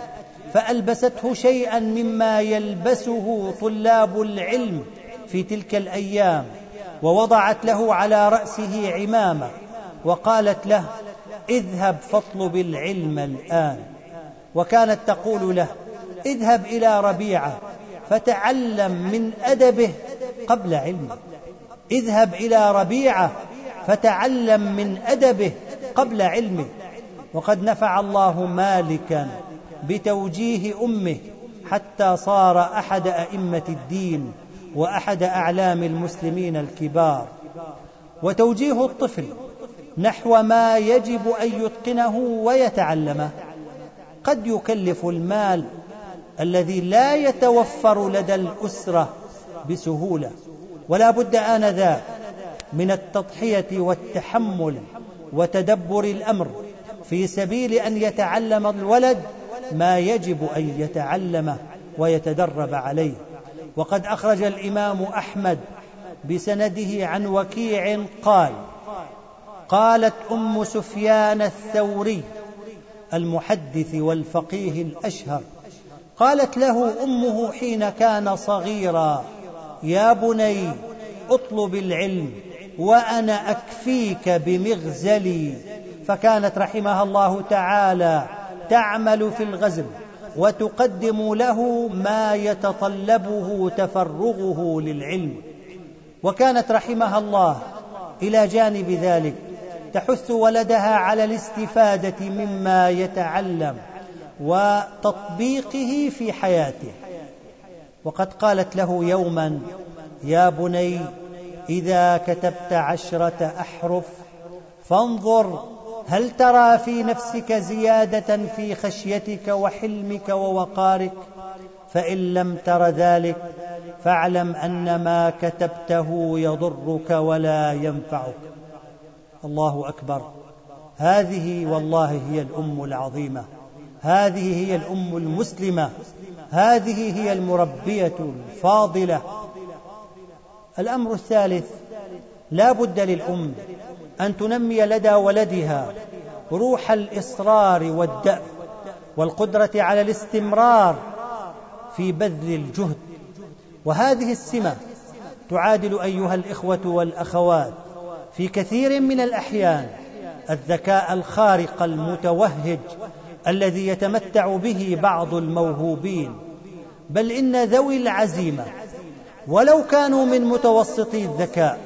فألبسته شيئا مما يلبسه طلاب العلم في تلك الأيام ووضعت له على رأسه عمامة وقالت له اذهب فاطلب العلم الآن. وكانت تقول له اذهب إلى ربيعة فتعلم من أدبه قبل علمه. اذهب إلى ربيعة فتعلم من أدبه قبل علمه. وقد نفع الله مالكا بتوجيه أمه حتى صار أحد أئمة الدين وأحد أعلام المسلمين الكبار. وتوجيه الطفل نحو ما يجب أن يتقنه ويتعلمه. قد يكلف المال الذي لا يتوفر لدى الأسرة بسهولة ولا بد آنذاك من التضحية والتحمل وتدبر الأمر في سبيل أن يتعلم الولد ما يجب أن يتعلمه ويتدرب عليه. وقد أخرج الإمام أحمد بسنده عن وكيع قال قالت أم سفيان الثوري المحدث والفقيه الأشهر قالت له أمه حين كان صغيرا يا بني اطلب العلم وأنا أكفيك بمغزلي. فكانت رحمها الله تعالى تعمل في الغزل وتقدم له ما يتطلبه تفرغه للعلم. وكانت رحمها الله إلى جانب ذلك تحث ولدها على الاستفادة مما يتعلم وتطبيقه في حياته. وقد قالت له يوما يا بني إذا كتبت عشرة أحرف فانظر هل ترى في نفسك زيادة في خشيتك وحلمك ووقارك؟ فإن لم تر ذلك فاعلم أن ما كتبته يضرك ولا ينفعك. الله أكبر. هذه والله هي الأم العظيمة. هذه هي الأم المسلمة. هذه هي المربية الفاضلة. الأمر الثالث لا بد للأم أن تنمي لدى ولدها روح الإصرار والدأب والقدرة على الاستمرار في بذل الجهد. وهذه السمة تعادل أيها الإخوة والأخوات في كثير من الأحيان الذكاء الخارق المتوهج الذي يتمتع به بعض الموهوبين بل إن ذوي العزيمة ولو كانوا من متوسطي الذكاء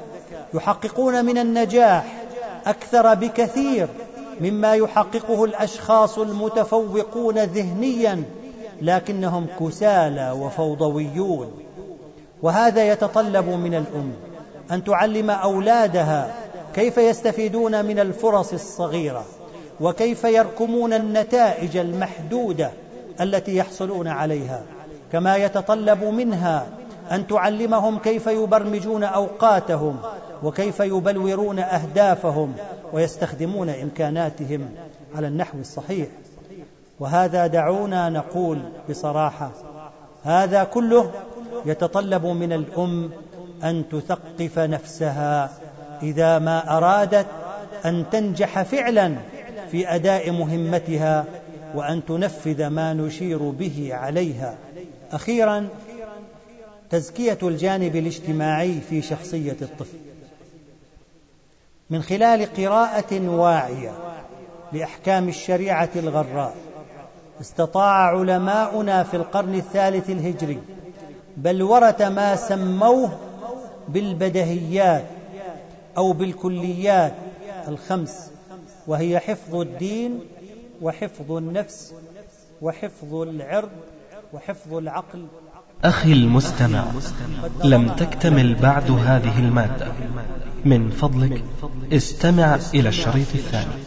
يحققون من النجاح أكثر بكثير مما يحققه الأشخاص المتفوقون ذهنيا لكنهم كسالى وفوضويون. وهذا يتطلب من الأم أن تعلم أولادها كيف يستفيدون من الفرص الصغيرة وكيف يركمون النتائج المحدودة التي يحصلون عليها. كما يتطلب منها أن تعلمهم كيف يبرمجون أوقاتهم وكيف يبلورون أهدافهم ويستخدمون إمكاناتهم على النحو الصحيح. وهذا دعونا نقول بصراحة هذا كله يتطلب من الأم أن تثقف نفسها إذا ما أرادت أن تنجح فعلا في أداء مهمتها وأن تنفذ ما نشير به عليها. أخيرا تزكية الجانب الاجتماعي في شخصية الطفل. من خلال قراءة واعية لأحكام الشريعة الغراء استطاع علماؤنا في القرن الثالث الهجري بلوره ما سموه بالبدهيات أو بالكليات الخمس وهي حفظ الدين وحفظ النفس وحفظ العرض وحفظ العقل. أخي المستمع لم تكتمل بعد هذه المادة. من فضلك استمع إلى الشريط الثاني.